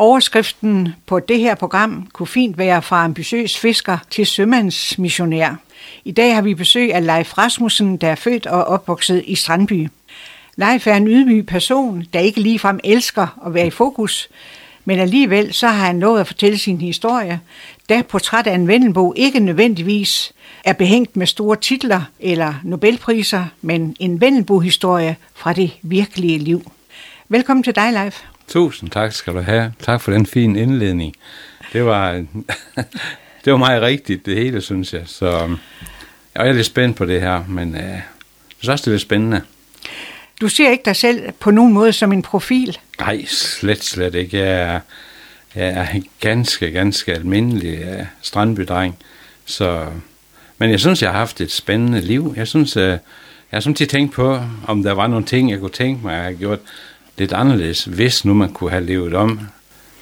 Overskriften på det her program kunne fint være fra ambitiøs fisker til sømandsmissionær. I dag har vi besøg af Leif Rasmussen, der er født og opvokset i Strandby. Leif er en ydmyg person, der ikke ligefrem elsker at være i fokus, men alligevel så har han nået at fortælle sin historie, da portræt af en Vendelbo ikke nødvendigvis er behængt med store titler eller Nobelpriser, men en Vendelbo-historie fra det virkelige liv. Velkommen til dig, Leif. Tusind tak skal du have. Tak for den fine indledning. Det var, det var meget rigtigt, det hele, synes jeg. Så jeg er lidt spændt på det her, men øh, jeg synes også, det er lidt spændende. Du ser ikke dig selv på nogen måde som en profil? Nej, slet, slet ikke. Jeg er, jeg er ganske, ganske almindelig uh, strandbydreng. Så, men jeg synes, jeg har haft et spændende liv. Jeg synes, uh, jeg har samtidig tænkt på, om der var nogle ting, jeg kunne tænke mig at have gjort lidt anderledes, hvis nu man kunne have levet om.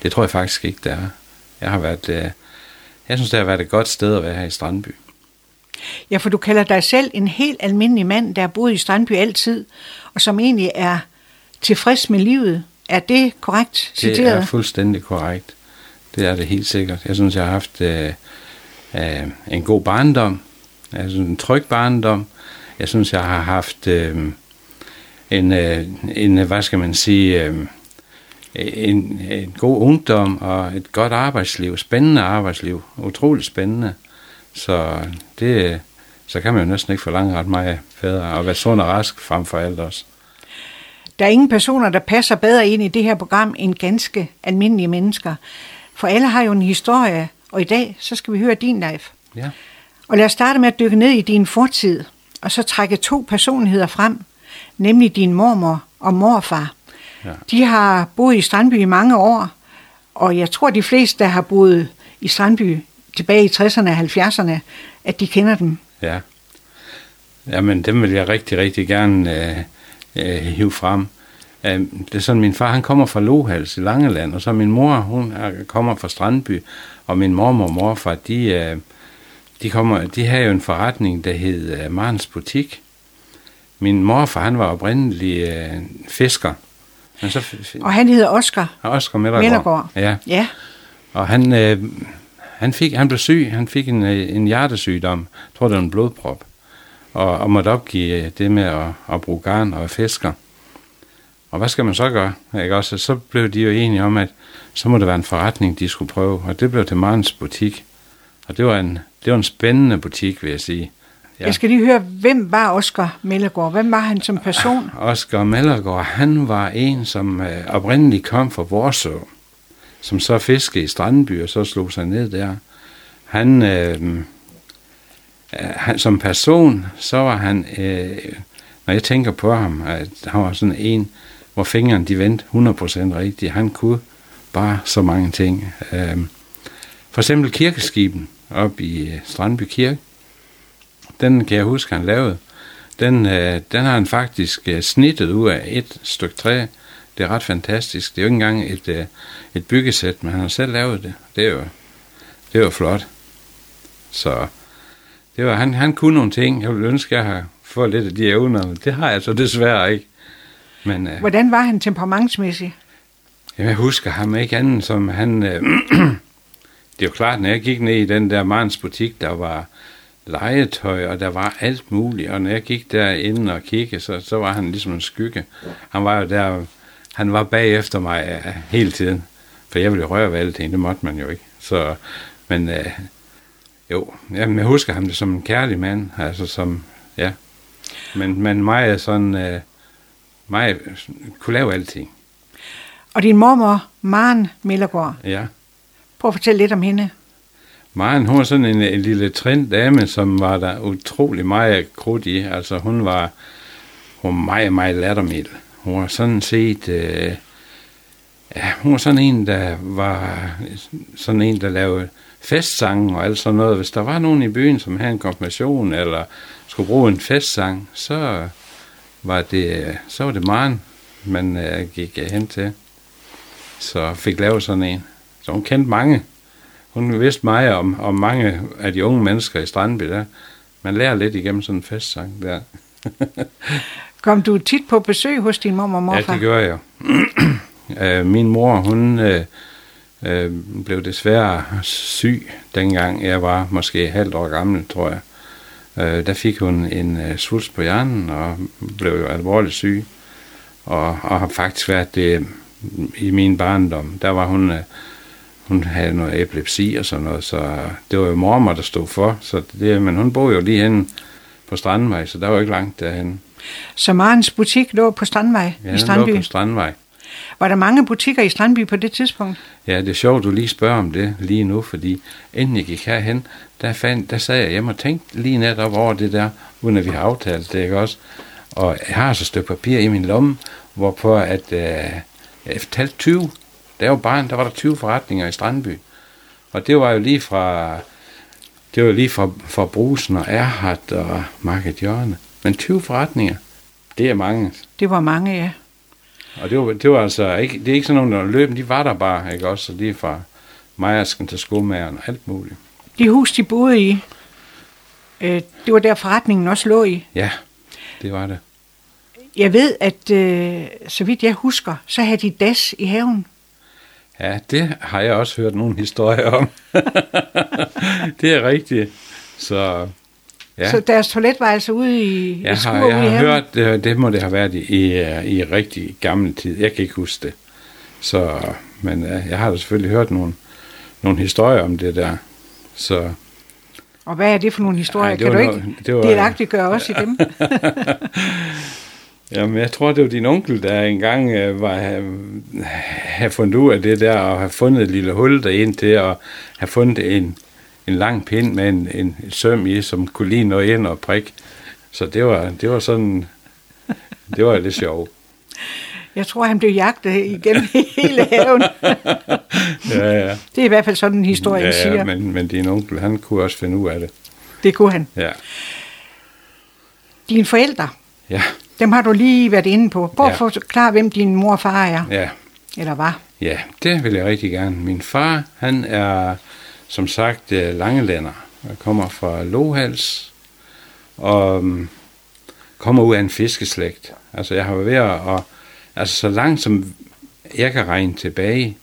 Det tror jeg faktisk ikke, der er. Jeg har været, uh, jeg synes, det har været et godt sted at være her i Strandby. Ja, for du kalder dig selv en helt almindelig mand, der har boet i Strandby altid, og som egentlig er tilfreds med livet. Er det korrekt citeret? Det er fuldstændig korrekt. Det er det helt sikkert. Jeg synes, jeg har haft øh, øh, en god barndom. Jeg synes, en tryg barndom. Jeg synes, jeg har haft øh, en, øh, en, hvad skal man sige, øh, en, en god ungdom og et godt arbejdsliv. Spændende arbejdsliv. Utroligt spændende. Så det, så kan man jo næsten ikke forlange ret meget bedre, at være sund og rask frem for alt også. Der er ingen personer, der passer bedre ind i det her program end ganske almindelige mennesker. For alle har jo en historie, og i dag så skal vi høre din life. Ja. Og lad os starte med at dykke ned i din fortid, og så trække to personligheder frem, nemlig din mormor og morfar. Ja. De har boet i Strandby i mange år, og jeg tror, de fleste, der har boet i Strandby tilbage i 60'erne og 70'erne, at de kender dem. Ja. Jamen, dem vil jeg rigtig, rigtig gerne øh, øh, hive frem. Øh, det er sådan, min far, han kommer fra Lohals i Langeland, og så min mor, hun er, kommer fra Strandby, og min mormor og morfar, de, øh, de, kommer, de har jo en forretning, der hed øh, Marens Butik. Min morfar, han var oprindelig øh, fisker. Men så, og han hedder Oscar. Oscar Mellergaard. Mellergaard. Ja. ja. Og han, øh, han, fik, han blev syg, han fik en, øh, en hjertesygdom, jeg tror det var en blodprop, og, og måtte opgive øh, det med at, at bruge garn og fisker. Og hvad skal man så gøre? Ikke? Også, så blev de jo enige om, at så må det være en forretning, de skulle prøve, og det blev til Marens butik. Og det var en, det var en spændende butik, vil jeg sige. Ja. Jeg skal lige høre, hvem var Oscar Mellergaard? Hvem var han som person? Oscar Mellergaard, han var en, som øh, oprindeligt kom fra Vorså som så fiskede i Strandby, og så slog sig ned der. Han, øh, han som person, så var han, øh, når jeg tænker på ham, at han var sådan en, hvor fingrene de vendte 100% rigtigt. Han kunne bare så mange ting. Øh, for eksempel kirkeskiben op i øh, Strandby Kirke. Den kan jeg huske, han lavede. Den, øh, den har han faktisk øh, snittet ud af et stykke træ, det er ret fantastisk. Det er jo ikke engang et, øh, et byggesæt, men han har selv lavet det. Det er jo, det er jo flot. Så det var, han, han kunne nogle ting. Jeg ville ønske, at jeg har fået lidt af de evner. Det har jeg så desværre ikke. Men, øh, Hvordan var han temperamentsmæssigt? Jamen, jeg husker ham ikke anden som han... Øh, det er jo klart, når jeg gik ned i den der Marens butik, der var legetøj, og der var alt muligt. Og når jeg gik derinde og kiggede, så, så var han ligesom en skygge. Han var jo der han var bagefter mig uh, hele tiden. For jeg ville røre ved alting, det måtte man jo ikke. Så, men uh, jo, jamen, jeg husker ham det som en kærlig mand, altså som, ja. Men, men mig er sådan, uh, mig kunne lave alting. Og din mormor, Maren Millergaard. Ja. Prøv at fortælle lidt om hende. Maren, hun var sådan en, en lille trin dame, som var der utrolig meget krudt i. Altså hun var, hun var meget, meget lattermild. Hun var sådan set... Øh, ja, hun var sådan en, der var sådan en, der lavede festsange og alt sådan noget. Hvis der var nogen i byen, som havde en konfirmation eller skulle bruge en festsang, så var det, så var det Maren, man øh, gik hen til. Så fik lavet sådan en. Så hun kendte mange. Hun vidste meget om, om mange af de unge mennesker i Strandby der. Man lærer lidt igennem sådan en festsang der. Kom du tit på besøg hos din mor og morfar? Ja, det gør jeg. Øh, min mor, hun, øh, øh, blev desværre syg, dengang jeg var måske halvt år gammel, tror jeg. Øh, der fik hun en øh, svulst på hjernen og blev jo alvorligt syg. Og, og har faktisk været det i min barndom. Der var hun, øh, hun havde noget epilepsi og sådan noget, så det var jo mormor, der stod for. Så det, men hun boede jo lige henne på Strandvej, så der var ikke langt derhen. Så Marens butik lå på Strandvej Ja, i Strandby. lå på Strandvej. Var der mange butikker i Strandby på det tidspunkt? Ja, det er sjovt, du lige spørger om det lige nu, fordi inden jeg gik herhen, der, fandt, der sad jeg hjemme og tænkte lige netop over det der, uden at vi har aftalt det, ikke også? Og jeg har så et stykke papir i min lomme, hvorpå at, øh, jeg fortalte 20. Da jeg var barn, der var der 20 forretninger i Strandby. Og det var jo lige fra, det var lige fra, fra Brusen og Erhardt og Market Hjørne. Men 20 forretninger, det er mange. Det var mange, ja. Og det var, det var altså ikke, det er ikke sådan nogle, der løb, de var der bare, ikke også? Så lige fra Mejersken til skomageren og alt muligt. De hus, de boede i, øh, det var der forretningen også lå i. Ja, det var det. Jeg ved, at øh, så vidt jeg husker, så havde de das i haven. Ja, det har jeg også hørt nogle historier om. det er rigtigt. Så ja, Så deres toilet var altså ude i jeg har, jeg har hørt, det, det må det have været i, i, øh, i rigtig gammel tid. Jeg kan ikke huske det. Så, men øh, jeg har da selvfølgelig hørt nogle, nogle historier om det der. Så Og hvad er det for nogle historier? Ej, det kan du ikke noget- det var- delagtigt gøre også i dem? Jamen, jeg tror, det var din onkel, der engang øh, var, øh, have fundet ud af det der, og have fundet et lille hul derind til, og have fundet en, en lang pind med en, en søm i, som kunne lige nå ind og prik. Så det var, det var sådan, det var lidt sjovt. Jeg tror, han blev jagtet igennem hele haven. Ja, ja. Det er i hvert fald sådan, historien ja, siger. ja men, men din onkel, han kunne også finde ud af det. Det kunne han. Ja, Dine forældre, ja, dem har du lige været inde på. Prøv at Ja. forklare, hvem din mor og far er, ja. eller var. Ja, det vil jeg rigtig gerne. Min far, han er som sagt øh, langelænder. Jeg kommer fra Lohals og um, kommer ud af en fiskeslægt. Altså jeg har været ved at, og, altså så langt som jeg kan regne tilbage,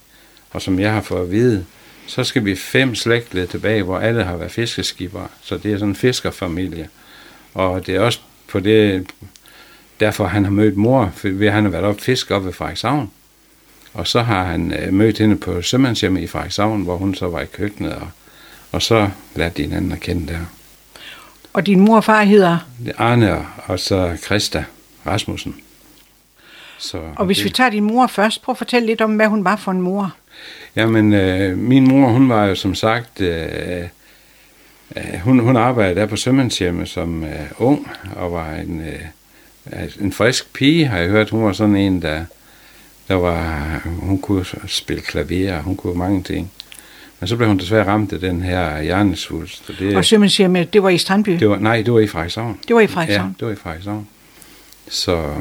og som jeg har fået at vide, så skal vi fem slægtled tilbage, hvor alle har været fiskeskibere. Så det er sådan en fiskerfamilie. Og det er også på det, derfor han har mødt mor, for han har været op fisk op ved Frederikshavn. Og så har han øh, mødt hende på sømandshjemmet i Frederikshavn, hvor hun så var i køkkenet, og, og så lærte de hinanden at kende der. Og din mor og far hedder, er Arne og- og så Christa Rasmussen. Så og hvis det, vi tager din mor først, prøv at fortælle lidt om, hvad hun var for en mor. Jamen, øh, min mor, hun var jo som sagt, øh, øh, hun, hun arbejdede der på sømandshjemmet som øh, ung, og var en, øh, en frisk pige, har jeg hørt. Hun var sådan en, der, der var, hun kunne spille klaver, hun kunne mange ting. Men så blev hun desværre ramt af den her hjernesvulst. Og det, Og Sømandshjemmet, det var i Strandby. det var, nej, det var i Frederikshavn. Det var i Ja, Frederikshavn. det var i Frederikshavn. Så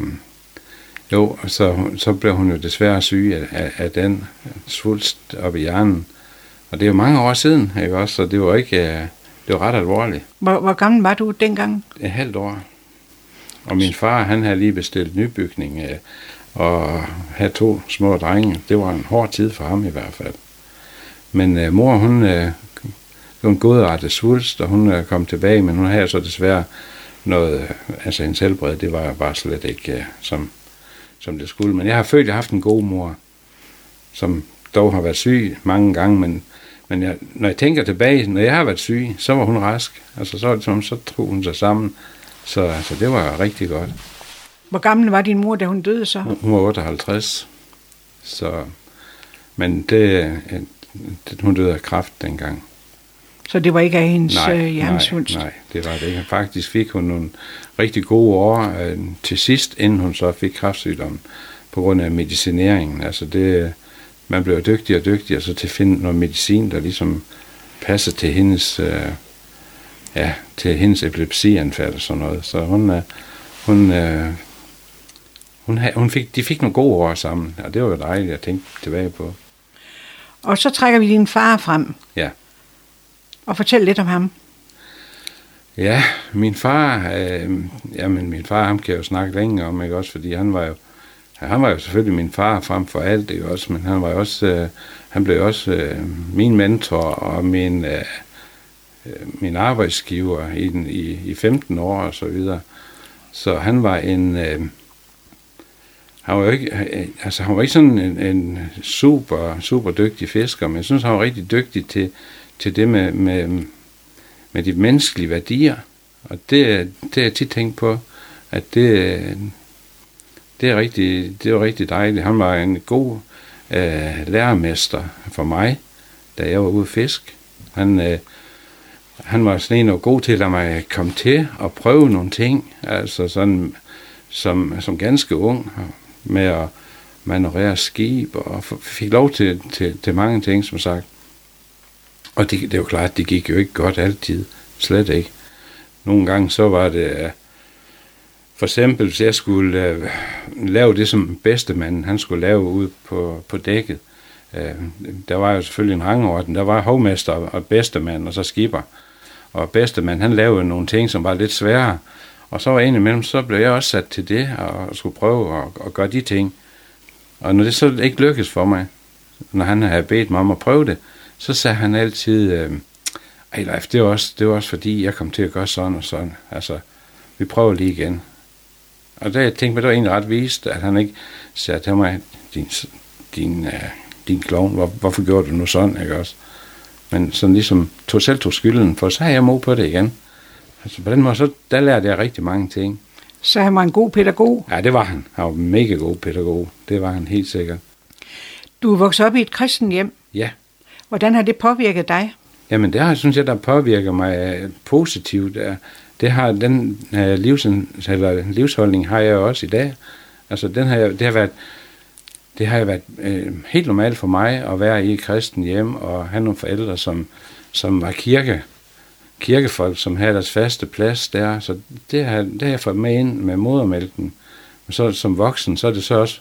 jo, så, så blev hun jo desværre syg af, af, af den svulst op i hjernen. Og det er jo mange år siden, ikke også? Så det var ikke, øh, det var ret alvorligt. Hvor, hvor gammel var du dengang? Et halvt år. Og min far, han havde lige bestilt nybygning øh, og havde to små drenge. Det var en hård tid for ham i hvert fald. Men øh, mor, hun øh, det var en svulst, og hun øh, kom tilbage, men hun havde så desværre noget, øh, altså hendes helbred, det var bare slet ikke øh, som, som det skulle. Men jeg har følt, at jeg har haft en god mor, som dog har været syg mange gange, men, men jeg, når jeg tænker tilbage, når jeg har været syg, så var hun rask. Altså så, så, som, så tog hun sig sammen. Så altså, det var rigtig godt. Hvor gammel var din mor, da hun døde så? Hun var 58. Så, men det, øh, det, hun døde af kræft dengang. Så det var ikke af hendes Nej, øh, nej, hjernesvulst? nej, det var det ikke. Faktisk fik hun nogle rigtig gode år øh, til sidst, inden hun så fik kræftsygdommen, på grund af medicineringen. Altså det, man blev dygtigere og dygtigere så til at finde noget medicin, der ligesom passer til hendes, øh, ja, til hendes epilepsianfald og sådan noget. Så hun, øh, hun, øh, hun, hun fik, de fik nogle gode år sammen, og det var jo dejligt at tænke tilbage på. Og så trækker vi din far frem. Ja. Og fortæl lidt om ham. Ja, min far, øh, jamen min far, ham kan jeg jo snakke længe om, ikke også, fordi han var jo han var jo selvfølgelig min far frem for alt, det også, men han var også, øh, han blev også øh, min mentor og min, øh, Øh, min arbejdsgiver i, den, i, i 15 år og så videre. Så han var en, øh, han var jo ikke, øh, øh, altså han var ikke sådan en, en super, super dygtig fisker, men jeg synes, han var rigtig dygtig til, til det med, med, med de menneskelige værdier. Og det, det har jeg tit tænkt på, at det, det er rigtig, det var rigtig dejligt. Han var en god øh, lærermester for mig, da jeg var ude at fisk. Han, øh, han var sådan en, og god til at lade mig komme til og prøve nogle ting, altså sådan som, som ganske ung, med at manøvrere skib, og fik lov til, til, til mange ting, som sagt. Og det, det er jo klart, det gik jo ikke godt altid, slet ikke. Nogle gange så var det, øh, for eksempel, hvis jeg skulle uh, lave det, som bedstemanden han skulle lave ud på, på dækket, Uh, der var jo selvfølgelig en rangorden. Der var hovmester og bedstemand, og så skipper. Og bedstemand, han lavede nogle ting, som var lidt svære. Og så var en imellem, så blev jeg også sat til det, og skulle prøve at, at gøre de ting. Og når det så ikke lykkedes for mig, når han havde bedt mig om at prøve det, så sagde han altid, øh, ej Leif, det var, også, det var også fordi, jeg kom til at gøre sådan og sådan. Altså, vi prøver lige igen. Og der jeg tænkte mig, det var egentlig ret vist, at han ikke sagde til mig, din, din, øh, din klovn, hvor, hvorfor gjorde du nu sådan, ikke også? Men sådan ligesom tog selv tog skylden, for så havde jeg mod på det igen. Altså på den måde, så der lærte jeg rigtig mange ting. Så han var en god pædagog? Ja, det var han. Han var en mega god pædagog. Det var han helt sikkert. Du er vokset op i et kristen hjem. Ja. Hvordan har det påvirket dig? Jamen, det har, synes jeg, der påvirker mig øh, positivt. Det har den uh, livs, eller livsholdning har jeg også i dag. Altså, den har jeg, det har været, det har været øh, helt normalt for mig at være i et kristen hjem og have nogle forældre, som, som var kirke, kirkefolk, som havde deres faste plads der. Så det har, det har jeg fået med ind med modermælken. Men så som voksen, så er det så også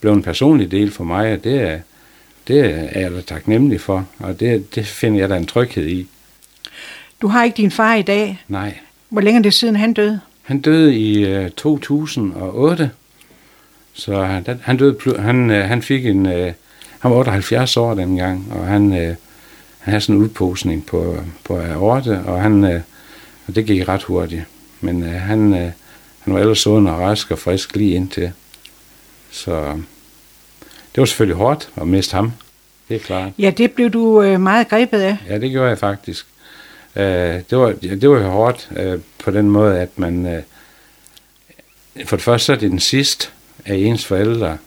blevet en personlig del for mig, og det er, det er jeg da taknemmelig for, og det, det finder jeg da en tryghed i. Du har ikke din far i dag? Nej. Hvor længe er det siden, han døde? Han døde i uh, 2008, så han, han døde, han, uh, han fik en, uh, han var 78 år dengang, og han, uh, han havde sådan en udposning på, på aorte, og han, og det gik ret hurtigt. Men han, han var ellers sund og rask og frisk lige indtil. Så det var selvfølgelig hårdt at miste ham. Det er klart. Ja, det blev du øh, meget grebet af. Ja, det gjorde jeg faktisk. Øh, det, var, det var jo hårdt øh, på den måde, at man... Øh, for det første så er det den sidste af ens forældre.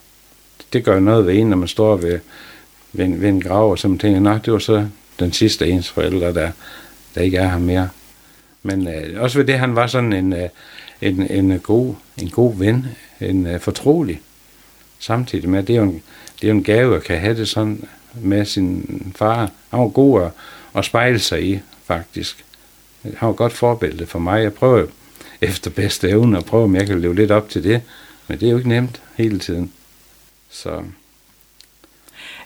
Det gør noget ved en, når man står ved, ved, en, ved en grav, og så man tænker, det var så den sidste af ens forældre, der, der ikke er her mere. Men øh, også ved det, han var sådan en, øh, en, en, god, en god ven, en øh, fortrolig samtidig med, det er jo en, det er jo en gave at kan have det sådan med sin far. Han var god at, at spejle sig i, faktisk. Han var et godt forbillede for mig. Jeg prøver efter bedste evne at prøve, om jeg kan leve lidt op til det. Men det er jo ikke nemt hele tiden. Så.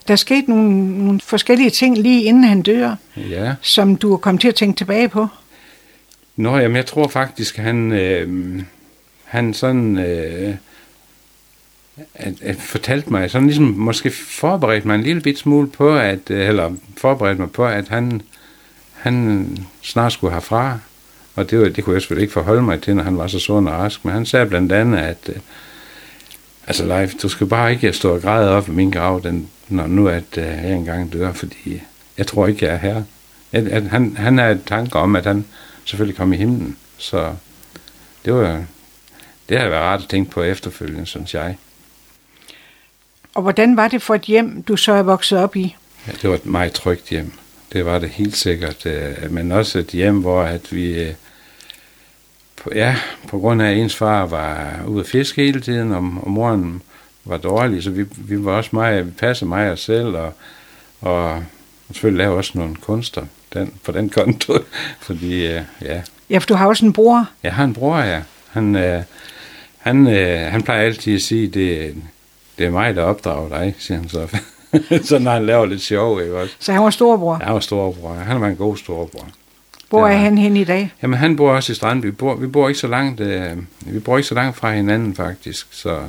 Der skete nogle, nogle forskellige ting lige inden han dør, ja. som du er kommet til at tænke tilbage på. Nå, jamen jeg tror faktisk, han, øh, han sådan... Øh, at, at fortalte mig, sådan ligesom måske forberedte mig en lille bit smule på, at, øh, eller forberedte mig på, at han, han snart skulle herfra. Og det, var, det kunne jeg selvfølgelig ikke forholde mig til, når han var så sund og rask. Men han sagde blandt andet, at øh, altså Leif, du skal bare ikke stå og græde op i min grav, den, når nu at uh, jeg engang dør, fordi jeg tror ikke, jeg er her. At, at han, han har et tanke om, at han selvfølgelig kom i himlen. Så det var det har været rart at tænke på efterfølgende, synes jeg. Og hvordan var det for et hjem, du så er vokset op i? Ja, det var et meget trygt hjem. Det var det helt sikkert. Øh, men også et hjem, hvor at vi... Ja, på grund af, at ens far var ude at fiske hele tiden, og, og moren var dårlig, så vi, vi var også meget, vi passede mig og selv, og, og selvfølgelig lavede også nogle kunster den, på den konto, fordi, øh, ja. Ja, for du har også en bror. Jeg har en bror, ja. Han, øh, han, øh, han plejer altid at sige, det, det er mig, der opdrager dig, siger han så. så når han laver lidt sjov, ikke også? Så han var storbror? Ja, han var storbror. Han var en god storbror. Hvor er han hen i dag? Jamen, han bor også i Strandby. Vi bor, vi bor ikke så langt, øh, vi bor ikke så langt fra hinanden, faktisk. Så,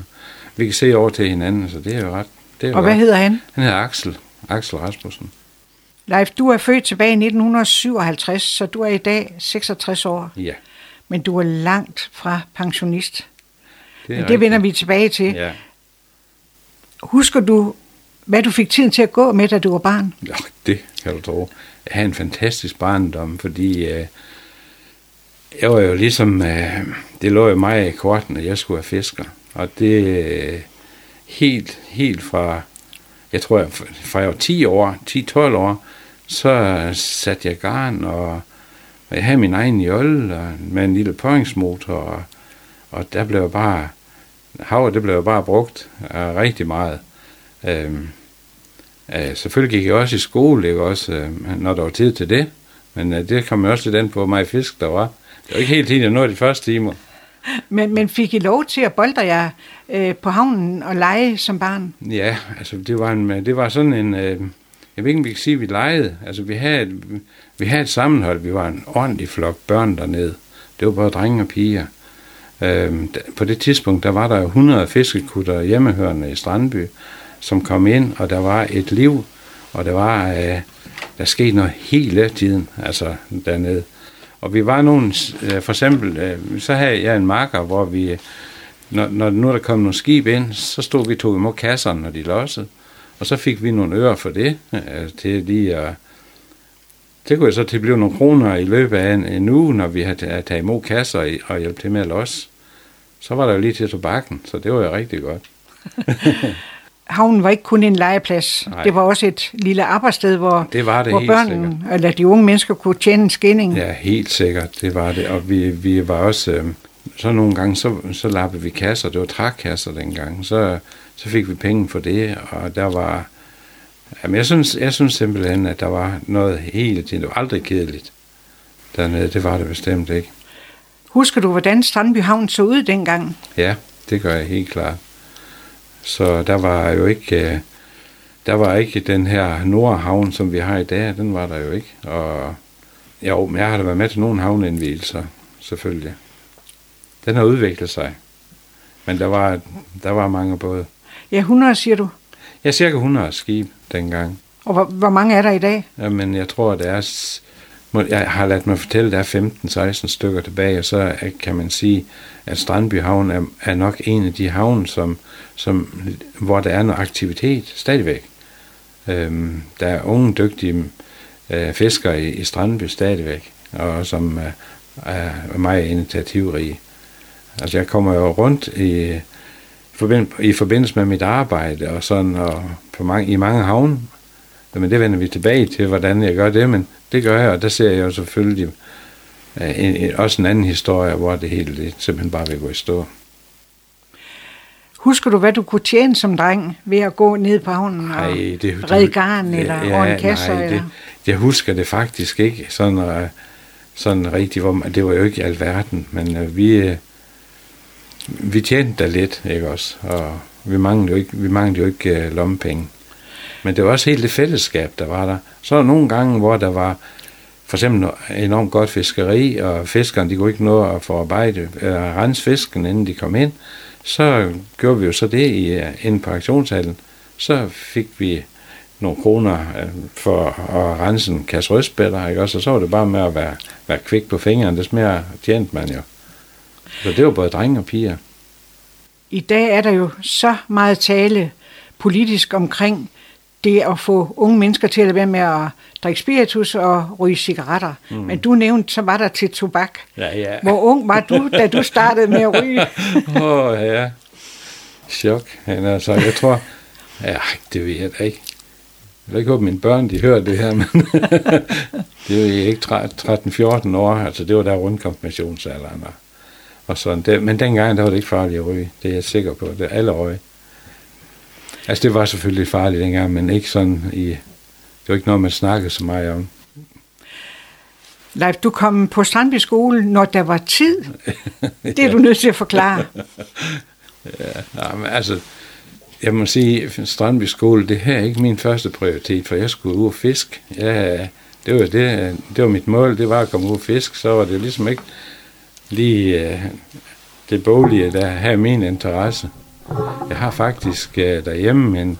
vi kan se over til hinanden, så det er jo ret. Det er Og hvad ret. hedder han? Han hedder Axel. Axel Rasmussen. Leif, du er født tilbage i 1957, så du er i dag 66 år. Ja. Men du er langt fra pensionist. Det, er Men det vender rigtigt. vi tilbage til. Ja. Husker du, hvad du fik tiden til at gå med, da du var barn? ja, det kan du tro have en fantastisk barndom, fordi øh, jeg var jo ligesom, øh, det lå jo mig i korten, at jeg skulle være fisker. Og det øh, helt, helt fra, jeg tror, jeg- fra jeg var 10 år, 10-12 år, så satte jeg garn, og, og jeg havde min egen jolle og, med en lille pøringsmotor, og, og der blev bare, havet det blev bare brugt øh, rigtig meget. Øhm, øh, selvfølgelig gik jeg også i skole, ikke også, øh, når der var tid til det, men øh, det kom jo også lidt an på, meget fisk der var. Det var ikke helt tiden, jeg nåede de første timer. Men, men fik I lov til at bolde jer øh, på havnen og lege som barn? Ja, altså det var, en, det var sådan en, øh, jeg ved ikke, om vi kan sige, at vi legede. Altså vi havde, et, vi havde et sammenhold, vi var en ordentlig flok børn dernede. Det var både drenge og piger. Da- på det tidspunkt, der var der jo 100 fiskekutter hjemmehørende i Strandby, som kom ind, og der var et liv, og der var, øh, der skete noget hele tiden, altså dernede. Og vi var nogen, øh, for eksempel, øh, så havde jeg en marker, hvor vi, øh, når, når nu der kom nogle skib ind, så stod vi og tog imod kasserne, når de lossede. Og så fik vi nogle øre for det, øh, til lige at... Det kunne jeg så til blive nogle kroner i løbet af en, en uge, når vi havde taget taget imod kasser i- og hjælpe til med at losse. Så var der jo lige til tobakken, så det var jo rigtig godt. Havnen var ikke kun en legeplads. Nej. Det var også et lille arbejdssted, hvor, Det var det hvor børnene, eller de unge mennesker kunne tjene en skilling. Ja, helt sikkert, det var det. Og vi, vi var også... Øh, så nogle gange, så, så lappede vi kasser. Det var trækasser dengang. Så, så fik vi penge for det, og der var... Jamen, jeg synes, jeg synes simpelthen, at der var noget hele tiden. Det var aldrig kedeligt dernede. Det var det bestemt ikke. Husker du, hvordan Strandby Havn så ud dengang? Ja, det gør jeg helt klart. Så der var jo ikke... øh, Der var ikke den her Nordhavn, som vi har i dag. Den var der jo ikke. Og jo, men jeg har da været med til nogle havneindvielser, selvfølgelig. Den har udviklet sig. Men der var, der var mange både. Ja, 100 siger du. Er cirka 100 skib dengang. Og hvor, hvor mange er der i dag? Men jeg tror, det er... Jeg har ladt mig fortælle, der er 15-16 stykker tilbage, og så kan man sige, at Strandby Havn er, er nok en af de havne, som, som, hvor der er noget aktivitet stadigvæk. Øhm, der er unge, dygtige øh, fiskere i, i Strandby stadigvæk, og som er, er meget initiativrige. Altså jeg kommer jo rundt i, forbind, i forbindelse med mit arbejde og sådan, og på mange, i mange havne, men det vender vi tilbage til, hvordan jeg gør det, men det gør jeg, og der ser jeg jo selvfølgelig øh, en, en, også en anden historie, hvor det hele det simpelthen bare vil gå i stå. Husker du, hvad du kunne tjene som dreng ved at gå ned på havnen og Ej, det, det, redde garn eller ja, ordne kasser? nej, eller? det, jeg husker det faktisk ikke sådan, uh, sådan rigtigt, hvor det var jo ikke alverden, men uh, vi, uh, vi tjente da lidt, ikke også, og vi manglede jo ikke, vi manglede jo ikke uh, lommepenge. Men det var også helt det fællesskab, der var der. Så var der nogle gange, hvor der var for eksempel enormt godt fiskeri, og fiskerne, de kunne ikke nå at forarbejde, eller rense fisken, inden de kom ind. Så gjorde vi jo så det i, øh, uh, inde på aktionshallen. Så fik vi nogle kroner øh, for at rense en kasse rødspætter, ikke også? Og så var det bare med at være, være kvik på fingrene, det smager tjent man jo. Så det var både drenge og piger. I dag er der jo så meget tale politisk omkring det at få unge mennesker til at være med at drikke spiritus og ryge cigaretter. Mm. Men du nævnte, så var der til tobak. Ja, ja. Hvor ung var du, da du startede med at ryge? Åh, oh, ja. Chok. Men altså, jeg tror... Ja, det ved jeg da ikke. Jeg vil ikke håbe, at mine børn, de hører det her, men det er jo ikke 13-14 år, altså det var der rundt konfirmationsalderen. Og, og sådan. Det, men dengang, der var det ikke farligt at ryge. Det er jeg sikker på. Det er alle røg. Altså, det var selvfølgelig farligt dengang, men ikke sådan i... Det var ikke noget, man snakkede så meget om. Leif, du kom på Strandby skole, når der var tid. Det er du nødt til at forklare. Ja, men altså, jeg må sige, Strandby skole, det her er ikke min første prioritet, for jeg skulle ud og fisk. Ja, det var, det, det var mit mål, det var at komme ud og fisk, så var det ligesom ikke lige uh, det boglige, der havde min interesse. Jeg har faktisk øh, derhjemme en,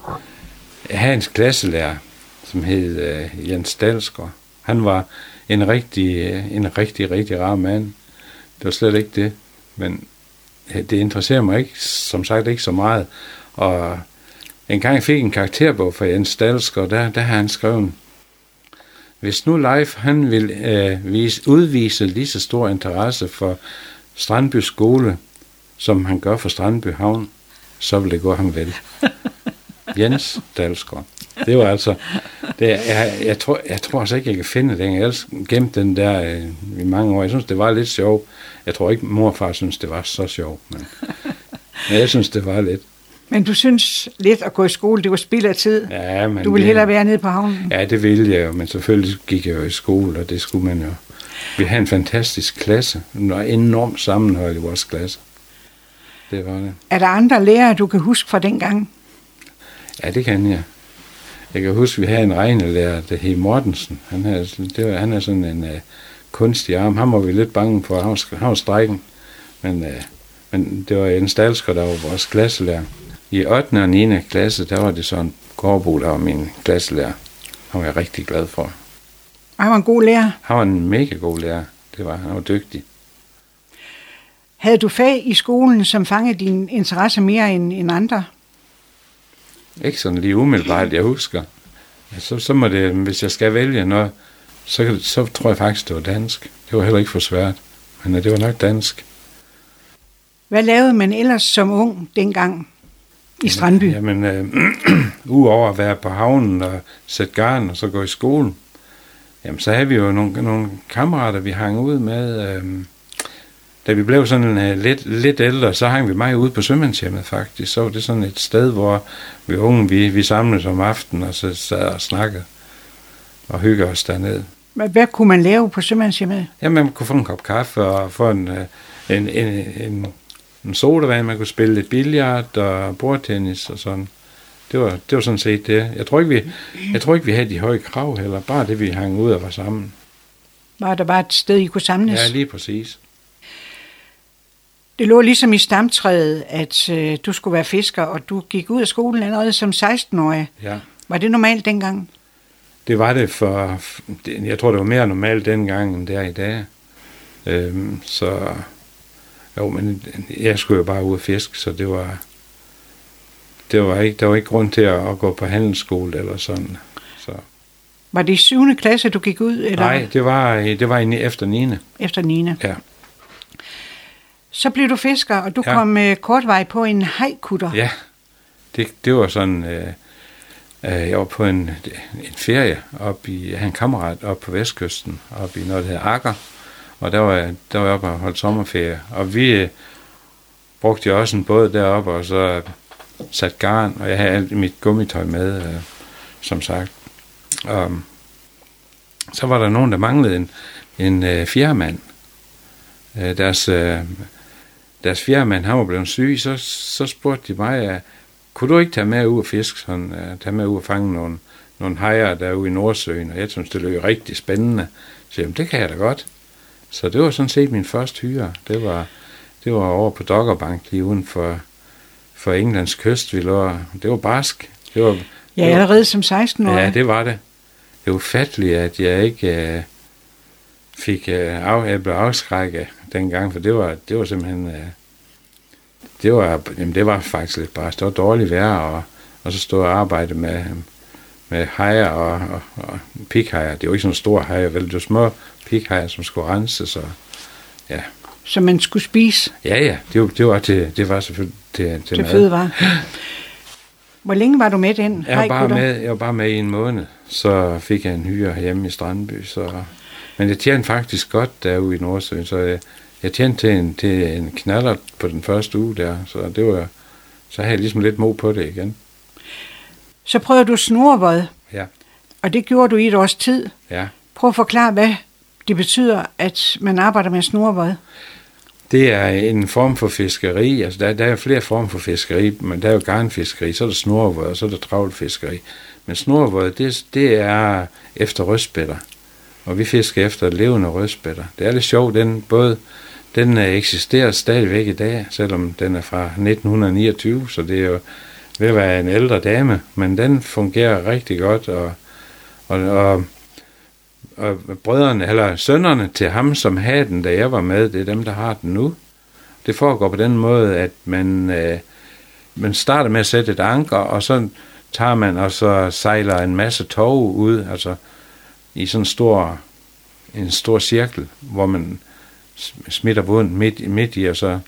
jeg havde en klasselærer, som hed øh, Jens Dalsgaard. Han var en rigtig, øh, en rigtig, rigtig rar mand. Det var slet ikke det. Men øh, det interesserer mig ikke, som sagt ikke så meget. Og en gang fik en karakterbog fra Jens Dalsgaard, der, der har han skrevet, hvis nu Leif han vil øh, vise, udvise lige så stor interesse for Strandby skole, som han gør for Strandby Havn, så vil det gå ham vel. Jens Dalsgaard. Det var altså, det, jeg, jeg, tror, jeg tror altså ikke, jeg kan finde den. Jeg har gemt den der øh, i mange år. Jeg synes, det var lidt sjovt. Jeg tror ikke, mor og far synes, det var så sjovt, men, men jeg synes, det var lidt. Men du synes lidt at gå i skole, det var spild af tid. Ja, men du vil det- hellere være nede på havnen. Ja, det ville jeg jo, men selvfølgelig gik jeg jo i skole, og det skulle man jo. Vi havde en fantastisk klasse. Der var enormt sammenhold i vores klasse. Det var det. Er der andre lærere, du kan huske fra dengang? Ja, det kan jeg. Jeg kan huske, vi havde en regnelærer, der hed Mortensen. Han, havde, det var, han er sådan en uh, kunstig arm. Han var vi lidt bange for. Han var, han var strækken. Men, uh, men det var en Dalsker, der var vores klasselærer. I 8. og 9. klasse, der var det sådan Gårdbo, der var min klasselærer. Han var jeg rigtig glad for. Han var en god lærer. Han var en mega god lærer. Det var. Han var dygtig. Havde du fag i skolen, som fangede din interesse mere end, end andre? Ikke sådan lige umiddelbart, jeg husker. Så, så må det, hvis jeg skal vælge noget, så, så tror jeg faktisk, det var dansk. Det var heller ikke for svært. Men øh, det var nok dansk. Hvad lavede man ellers som ung dengang i Strandby? Jamen, øh, udover at være på havnen og sætte garn og så gå i skole, jamen så havde vi jo nogle, nogle kammerater, vi hang ud med. Øh, da vi blev sådan øh, lidt, lidt ældre, så hang vi meget ude på sømandshjemmet faktisk. Så var det sådan et sted, hvor vi unge, vi, vi samledes om aftenen og så sad og snakkede og hyggede os dernede. Hvad, hvad kunne man lave på sømandshjemmet? Ja, man kunne få en kop kaffe og få en, øh, en, en, en, en sodavand, man kunne spille lidt billard og bordtennis og sådan. Det var, det var sådan set det. Jeg tror, ikke, vi, jeg tror ikke, vi havde de høje krav heller. Bare det, vi hang ud og var sammen. Var der bare et sted, I kunne samles? Ja, lige præcis. Det lå ligesom i stamtræet, at øh, du skulle være fisker, og du gik ud af skolen allerede som 16-årig. Ja. Var det normalt dengang? Det var det for... Jeg tror, det var mere normalt dengang, end det er i dag. Øhm, så... Jo, men jeg skulle jo bare ud og fiske, så det var... Det var ikke, der var ikke grund til at, at gå på handelsskole eller sådan. Så. Var det i 7. klasse, du gik ud? Eller Nej, det var, det var i, efter 9. Efter 9. Ja. Så blev du fisker, og du Ja. kom øh, kortvej på en hajkutter. Ja, det, det var sådan, øh, øh, jeg var på en, en ferie op i, jeg havde en kammerat op på vestkysten, op i noget, der hedder Akker, og der var, jeg- der var jeg oppe og holdt sommerferie, og vi øh, brugte jo også en båd deroppe, og så sat garn, og jeg havde alt mit gummitøj med, øh, som sagt. Og så var der nogen, der manglede en, en øh, fjermand. Øh, deres, øh, deres fjermand, han var blevet syg, så, så spurgte de mig, ja, kunne du ikke tage med ud og fiske, sådan, uh, tage med ud og fange nogle, nogle hajer derude i Nordsøen, og jeg synes, det lød rigtig spændende. Så jamen, det kan jeg da godt. Så det var sådan set min første hyre. Det var, det var over på Doggerbank, lige uden for, for Englands kyst, vi lå. Det var barsk. Det var, Ja, det var, allerede som 16-årig. Ja, det var det. Det var ufatteligt, at jeg ikke øh, fik øh, af, jeg blev afskrækket dengang, for det var, det var simpelthen... Øh, det var, jamen, det var faktisk lidt bare, det var dårligt vejr, og, og så stod jeg og arbejde med, med hajer og, og, og pikhajer. Det var ikke sådan store hajer, vel? Det var små pikhajer, som skulle renses, og ja. Som man skulle spise Ja, ja, det var, det var, til, det var selvfølgelig til, til, til mad. fødevare. Hvor længe var du med den Jeg var, bare med, jeg var bare med i en måned, så fik jeg en hyre hjemme i Strandby. Så, men jeg tjente faktisk godt derude i Nordsøen, så jeg, jeg tjente til en, til en knaller på den første uge der, så det var, så havde jeg ligesom lidt mod på det igen. Så prøvede du snorvod, Ja, og det gjorde du i et års tid. ja. Prøv at forklare, hvad det betyder, at man arbejder med snorvod. Det er en form for fiskeri, altså der, der er flere former for fiskeri, men der er jo garnfiskeri, så er der snorvåd, og så er der travlfiskeri. Men snorvåd, det, det er efter rødspætter, og vi fisker efter levende rødspætter. Det er lidt sjovt, den både den øh, eksisterer stadigvæk i dag, selvom den er fra 1929, så det er jo ved at være en ældre dame, men den fungerer rigtig godt, og, og, og, og brødrene, eller sønnerne til ham, som havde den, da jeg var med, det er dem, der har den nu. Det foregår på den måde, at man, øh, man starter med at sætte et anker, og så tager man og så sejler en masse tog ud, altså i sådan en stor, en stor cirkel, hvor man smitter båden midt, midt i, og så,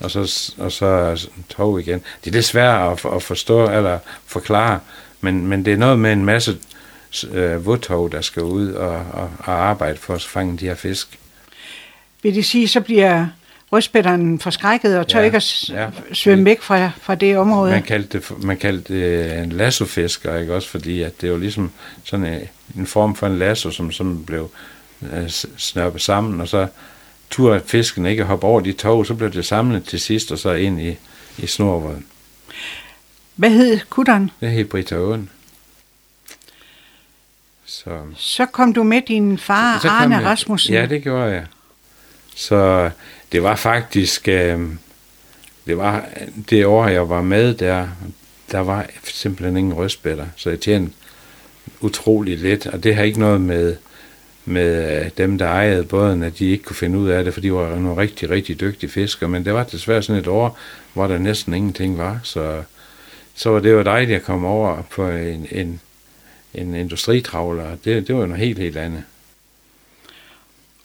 og så, og så tog igen. Det er lidt svært at, at forstå eller forklare, men, men det er noget med en masse øh, vodtog, der skal ud og, og, og arbejde for at fange de her fisk. Vil det sige, så bliver rødspætteren forskrækket og tør ja, ikke at ja. svømme væk fra, fra det område? Man kaldte det, man kaldte det en lassofisker, ikke også? Fordi at det var ligesom sådan en, form for en lasso, som, som blev øh, snørpet sammen, og så turde fisken ikke hoppe over de tog, så blev det samlet til sidst, og så ind i, i snorvåden. Hvad hed kutteren? Det hed Brita Åen. Så, så kom du med din far, så, så Arne jeg, Rasmussen? Ja, det gjorde jeg. Så det var faktisk, øh, det var det år, jeg var med der, der var simpelthen ingen røstbætter, så jeg tjente utrolig lidt, og det har ikke noget med, med øh, dem, der ejede båden, at de ikke kunne finde ud af det, for de var nogle rigtig, rigtig dygtige fiskere, men det var desværre sådan et år, hvor der næsten ingenting var, så, så var det jo dejligt at komme over på en, en, en industritravler. Det, det var jo noget helt, helt andet.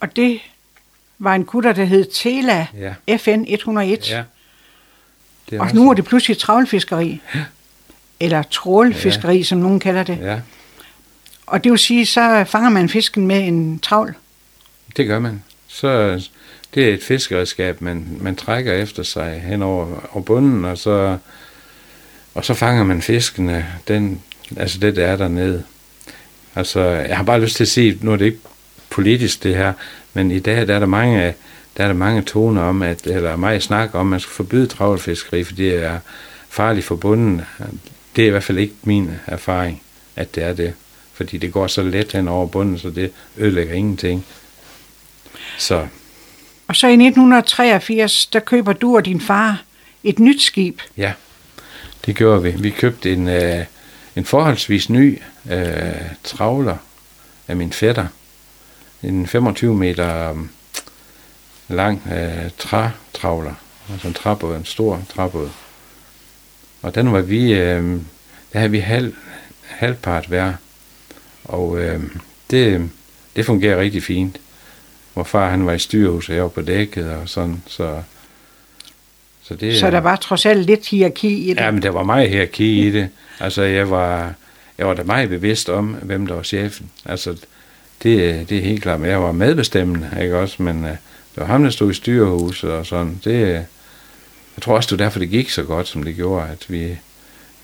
Og det var en kutter, der hed Tela ja. FN 101. Ja. Det og nu er det pludselig travlfiskeri. Ja. Eller trålfiskeri, ja. som nogen kalder det. Ja. Og det vil sige, så fanger man fisken med en travl? Det gør man. Så det er et fiskeredskab, man, man trækker efter sig hen over, over bunden, og så, og så fanger man fiskene, den, altså det, der er dernede. Altså, jeg har bare lyst til at sige, nu er det ikke politisk det her, men i dag der er der mange, der er der mange toner om, at, eller meget snak om, at man skal forbyde travlfiskeri, fordi det er farligt for bunden. Det er i hvert fald ikke min erfaring, at det er det. Fordi det går så let hen over bunden, så det ødelægger ingenting. Så. Og så i 1983, der køber du og din far et nyt skib. Ja, det gjorde vi. Vi købte en, øh, en forholdsvis ny øh, travler af min fætter en 25 meter um, lang uh, trætravler, altså en træbåd, en stor træbåd. Og den var vi, uh, der havde vi halv, halvpart hver, og uh, det, det fungerer rigtig fint. Hvor far han var i styrhus, og jeg var på dækket og sådan, så... Så, det, så der var trods alt lidt hierarki i det? Ja, men der var meget hierarki i det. Altså, jeg var, jeg var da meget bevidst om, hvem der var chefen. Altså, det, det er helt klart. Men jeg var medbestemmende, ikke også? Men uh, det var ham, der stod i styrehuset og sådan. Det, jeg tror også, det var derfor, det gik så godt, som det gjorde, at vi,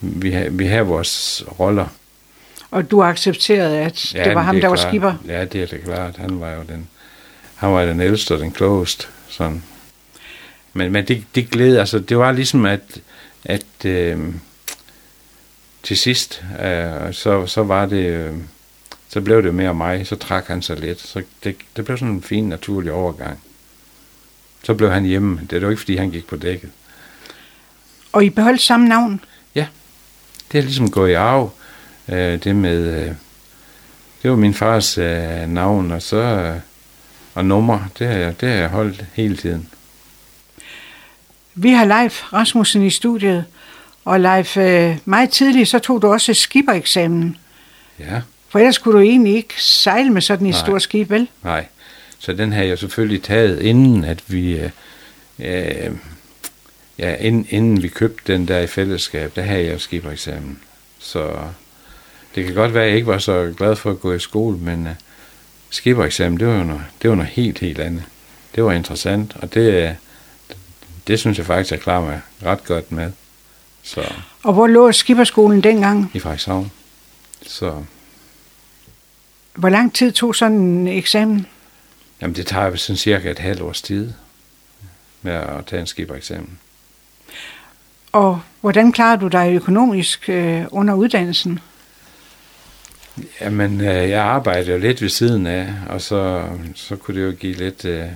vi, vi har vores roller. Og du accepterede, at ja, det var ham, det der klart. var skipper? Ja, det er det klart. Han var jo den, han var den ældste og den klogeste. Sådan. Men, men det, det glæder, altså det var ligesom, at, at øh, til sidst, øh, så, så var det... Øh, så blev det mere mig, så trak han sig lidt. Så det, det blev sådan en fin, naturlig overgang. Så blev han hjemme. Det er jo ikke, fordi han gik på dækket. Og I beholdt samme navn? Ja. Det er ligesom gået i arv. Øh, det med... Øh, det var min fars øh, navn, og så... Øh, og nummer, det har, jeg, det har jeg holdt hele tiden. Vi har Leif Rasmussen i studiet, og Leif, øh, meget tidligt, så tog du også skippereksamen. Ja. For ellers kunne du egentlig ikke sejle med sådan et stort skib, vel? Nej, så den har jeg selvfølgelig taget, inden at vi... Øh, øh, ja, inden, inden vi købte den der i fællesskab, der havde jeg skibereksamen. Så det kan godt være, at jeg ikke var så glad for at gå i skole, men uh, skibereksamen, det var jo noget, det var noget helt, helt andet. Det var interessant, og det, det, det synes jeg faktisk, jeg klarer mig ret godt med. Så. Og hvor lå skiberskolen dengang? I Frederikshavn. Så hvor lang tid tog sådan en eksamen? Jamen, det tager sådan cirka et halvt års tid med at tage en skibereksamen. Og hvordan klarer du dig økonomisk øh, under uddannelsen? Jamen, øh, jeg arbejder jo lidt ved siden af, og så, så kunne det jo give lidt... Øh,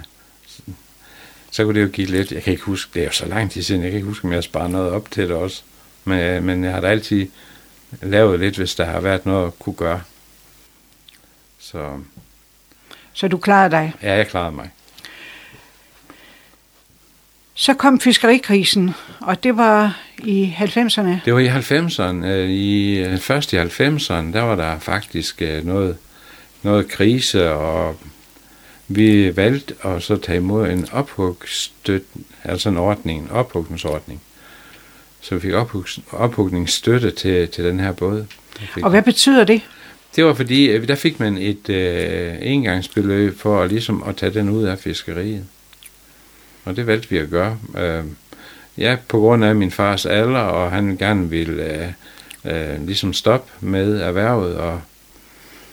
så kunne det jo give lidt, jeg kan ikke huske, det er jo så lang tid siden, jeg kan ikke huske, om jeg sparer noget op til det også. Men, øh, men jeg har da altid lavet lidt, hvis der har været noget at kunne gøre. Så Så du klarede dig. ja, jeg klarede mig. Så kom fiskerikrisen, og det var i 90'erne. Det var i 90'erne. øh, I, øh, først i 90'erne, der var der faktisk øh, noget, noget krise, og vi valgte at så tage imod en ophugstøt, altså en ordning, en ophugningsordning. Så vi fik ophugningsstøtte til, til den her båd. Og hvad betyder det? Det var fordi, der fik man et øh, engangsbeløb for at, ligesom at tage den ud af fiskeriet. Og det valgte vi at gøre. Øh, ja, på grund af min fars alder, og han gerne ville øh, øh, ligesom stoppe med erhvervet, og,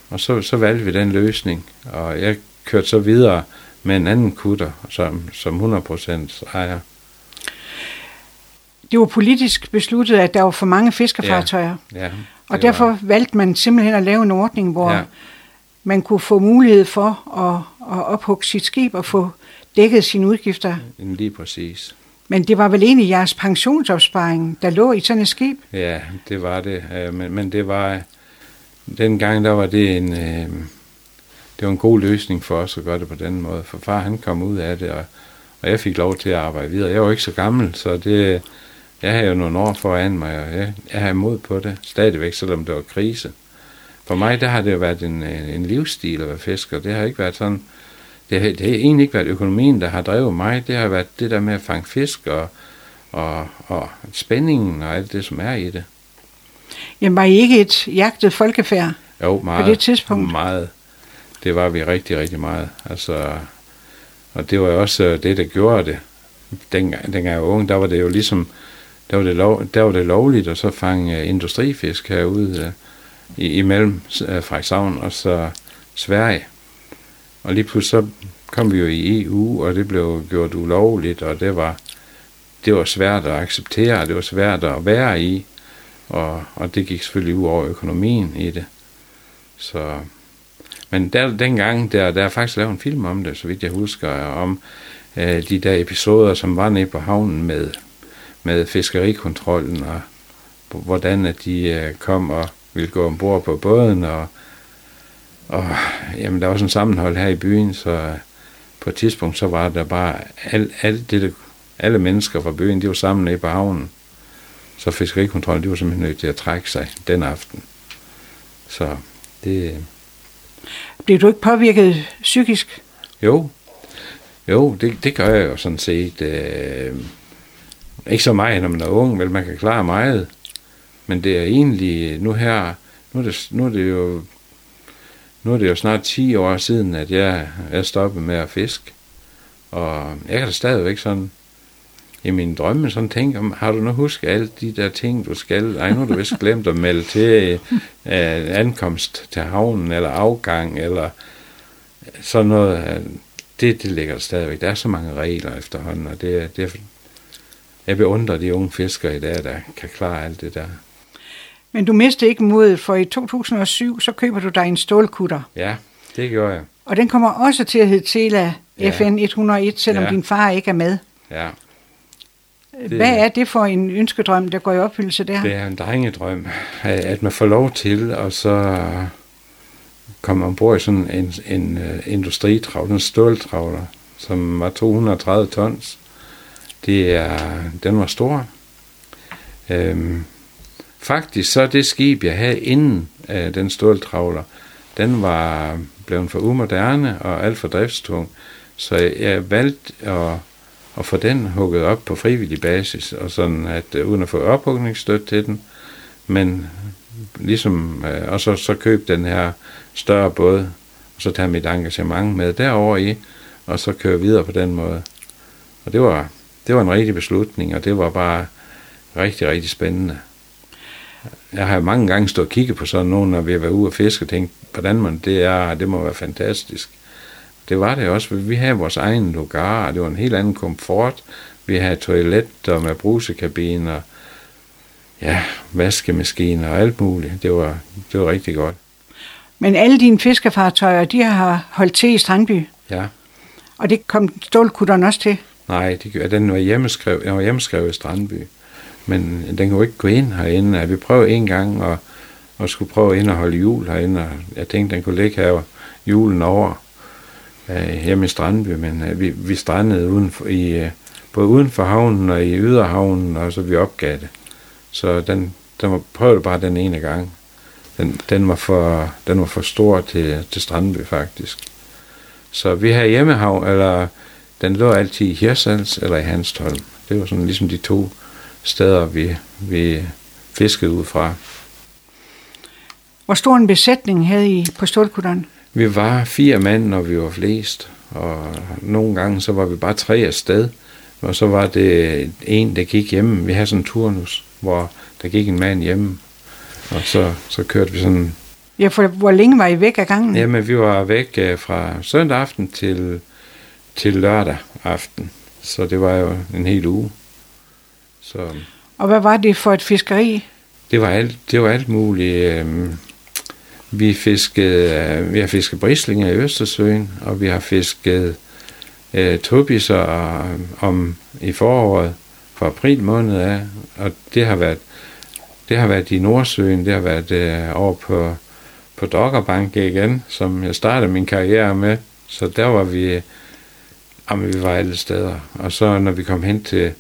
og så, så valgte vi den løsning. Og jeg kørte så videre med en anden kutter, som, som 100% ejer. Det var politisk besluttet, at der var for mange fiskerfartøjer. Ja, og det var- derfor valgte man simpelthen at lave en ordning, hvor Ja. ja. man kunne få mulighed for at, at ophugge sit skib og få dækket sine udgifter. Lige præcis. Men det var vel egentlig jeres pensionsopsparing, der lå i sådan et skib? Ja, det var det. Men, men det var... Dengang der var det en... øh, Det var en god løsning for os at gøre det på den måde. For far han kom ud af det, og, og jeg fik lov til at arbejde videre. Jeg var ikke så gammel, så det... Jeg havde jo nogle år foran mig, og jeg, jeg har imod på det stadigvæk, selvom det var krise. For mig, der har det jo været en, en en livsstil at være fisker. Det har ikke været sådan... Det har, det har egentlig ikke været økonomien, der har drevet mig. Det har været det der med at fange fisk og, og, og spændingen og alt det, som er i det. Jamen var I ikke et jagtet folkefærd? Jo, meget. det tidspunkt? Meget. Det var vi rigtig, rigtig meget. Altså, og det var jo også øh, det, der gjorde det. Dengang, dengang jeg var ung, der var det jo ligesom, der var det, lov, der var det lovligt at så fange øh, industrifisk herude øh, i, imellem Frederikshavn og så Sverige. Og lige pludselig så kom vi jo i EU, og det blev gjort ulovligt, og det var, det var svært at acceptere, det var svært at være i, og, og det gik selvfølgelig ud over økonomien i det. Så, men der, dengang, der, der er faktisk lavet en film om det, så vidt jeg husker, om øh, de der episoder, som var nede på havnen med, med fiskerikontrollen, og hvordan at de øh, kom og ville gå ombord på båden, og, og jamen, der var sådan en sammenhold her i byen, så øh, på et tidspunkt, så var der bare al, alt det, alle mennesker fra byen, de var sammen nede på havnen. Så fiskerikontrollen, de var simpelthen nødt til at trække sig den aften. Så det, Blev du ikke påvirket psykisk? jo, jo, det, det gør jeg jo sådan set. Øh, ikke så meget, når man er ung, vel man kan klare meget. Men det er egentlig, nu her, nu er det, nu er det jo, nu er det jo snart 10 år siden, at jeg er stoppet med at fiske. Og jeg kan da stadigvæk sådan, i mine drømme sådan tænke om, har du nu husket alle de der ting, du skal? Ej, nu har du vist glemt at melde til øh, ankomst til havnen, eller afgang, eller sådan noget. Det, det ligger der stadigvæk. Der er så mange regler efterhånden, og det, det er, jeg beundrer de unge fiskere i dag, der kan klare alt det der. Men du mistede ikke modet, for i 2007, så køber du dig en stålkutter. Ja, det gør jeg. Og den kommer også til at hedde Tela Ja. FN 101, selvom Ja. din far ikke er med. Ja, Hvad er det for en ønskedrøm, der går i opfyldelse der? det er en drengedrøm, at at man får lov til, og så komme ombord i sådan en, en uh, industritravler, en ståltravler, som var 230 tons. Det er, den var stor. Øhm, faktisk så det skib, jeg havde inden øh, den ståltravler, den var blevet for umoderne og alt for driftstung. Så jeg valgte at, at få den hugget op på frivillig basis, og sådan at uh, uden at få ophugningsstøt til den, men ligesom, øh, og så, så køb den her større båd, og så tage mit engagement med derover i, og så køre videre på den måde. Og det var, det var en rigtig beslutning, og det var bare rigtig, rigtig spændende. Jeg har mange gange stået og kigget på sådan nogen, når vi har været ude og fiske, og tænkt, hvordan man det er, det må være fantastisk. Det var det også, for vi havde vores egen lugar, og det var en helt anden komfort. Vi havde toiletter med brusekabiner, ja, vaskemaskiner og alt muligt. Det var, det var rigtig godt. Men alle dine fiskefartøjer, de har holdt til i Strandby, Ja, og det kom stålkutteren også til. Nej, det, den var hjemmeskrevet, den var hjemmeskrevet i Strandby. Men den kunne ikke gå ind herinde. Vi prøvede en gang at, at skulle prøve ind og holde jul herinde, og jeg tænkte, den kunne ligge her julen over øh, hjemme i Strandby, men øh, vi, vi strandede uden for, i, øh, både uden for havnen og i yderhavnen, og så vi opgav det. Så den, den var, prøvede bare den ene gang. Den, den, var, for, den var for stor til, til Strandby faktisk. Så vi havde hjemmehavn, eller den lå altid i Hirsals eller i Hanstholm. Det var sådan ligesom de to steder, vi, vi fiskede ud fra. Hvor stor en besætning havde I på Stålkutteren? Vi var fire mænd, når vi var flest, og nogle gange så var vi bare tre afsted, og så var det en, der gik hjemme. Vi havde sådan en turnus, hvor der gik en mand hjemme, og så, så kørte vi sådan... Ja, for hvor længe var I væk af gangen? Jamen, vi var væk uh, fra søndag aften til, til lørdag aften, så det var jo en hel uge. Så, og hvad var det for et fiskeri? Det var alt, det var alt muligt. Øhm, vi, fiskede, øh, vi har fisket brislinger i Østersøen, og vi har fisket øh, tobiser om i foråret fra april måned af, og det har været det har været i Nordsøen, det har været øh, over på, på Dokkerbank igen, som jeg startede min karriere med. Så der var vi, jamen, vi var alle steder. Og så når vi kom hen til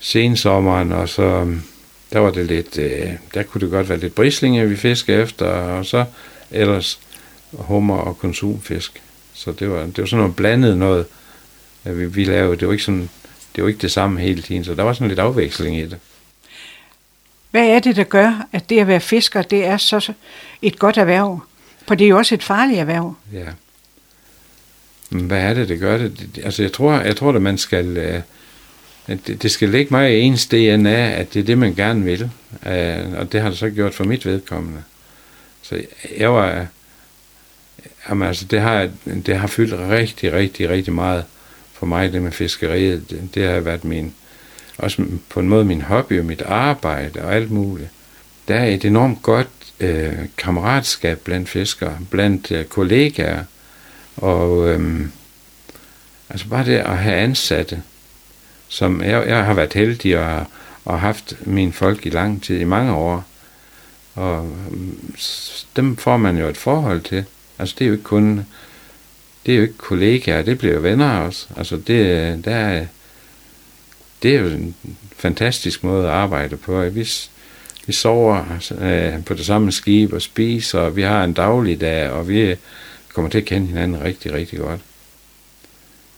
sensommeren, og så der var det lidt, øh, der kunne det godt være lidt brislinger, vi fiskede efter, og så ellers hummer og konsumfisk. Så det var, det var sådan noget blandet noget, at vi, vi lavede. Det var ikke sådan, det var ikke det samme hele tiden, så der var sådan lidt afveksling i det. Hvad er det, der gør, at det at være fisker, det er så et godt erhverv? For det er jo også et farligt erhverv. Ja. Men hvad er det, det gør det? Altså, jeg tror, jeg tror at man skal... Øh, det, det skal ligge mig i ens DNA, at det er det, man gerne vil. Øh, og det har det så gjort for mit vedkommende. Så jeg var... Jamen, altså, det har, det har fyldt rigtig, rigtig, rigtig meget for mig, det med fiskeriet. Det, det har været min, også på en måde min hobby og mit arbejde og alt muligt. Der er et enormt godt øh, kammeratskab blandt fiskere, blandt øh, kollegaer, og øh, altså bare det at have ansatte, som jeg, jeg har været heldig og, og haft mine folk i lang tid, i mange år. Og mm, dem får man jo et forhold til. Altså det er jo ikke kun, det er jo ikke kollegaer, det bliver jo venner også. Altså det, der er, det er jo en fantastisk måde at arbejde på. Vi, vi sover øh, på det samme skib og spiser, og vi har en daglig dag, og vi kommer til at kende hinanden rigtig, rigtig godt.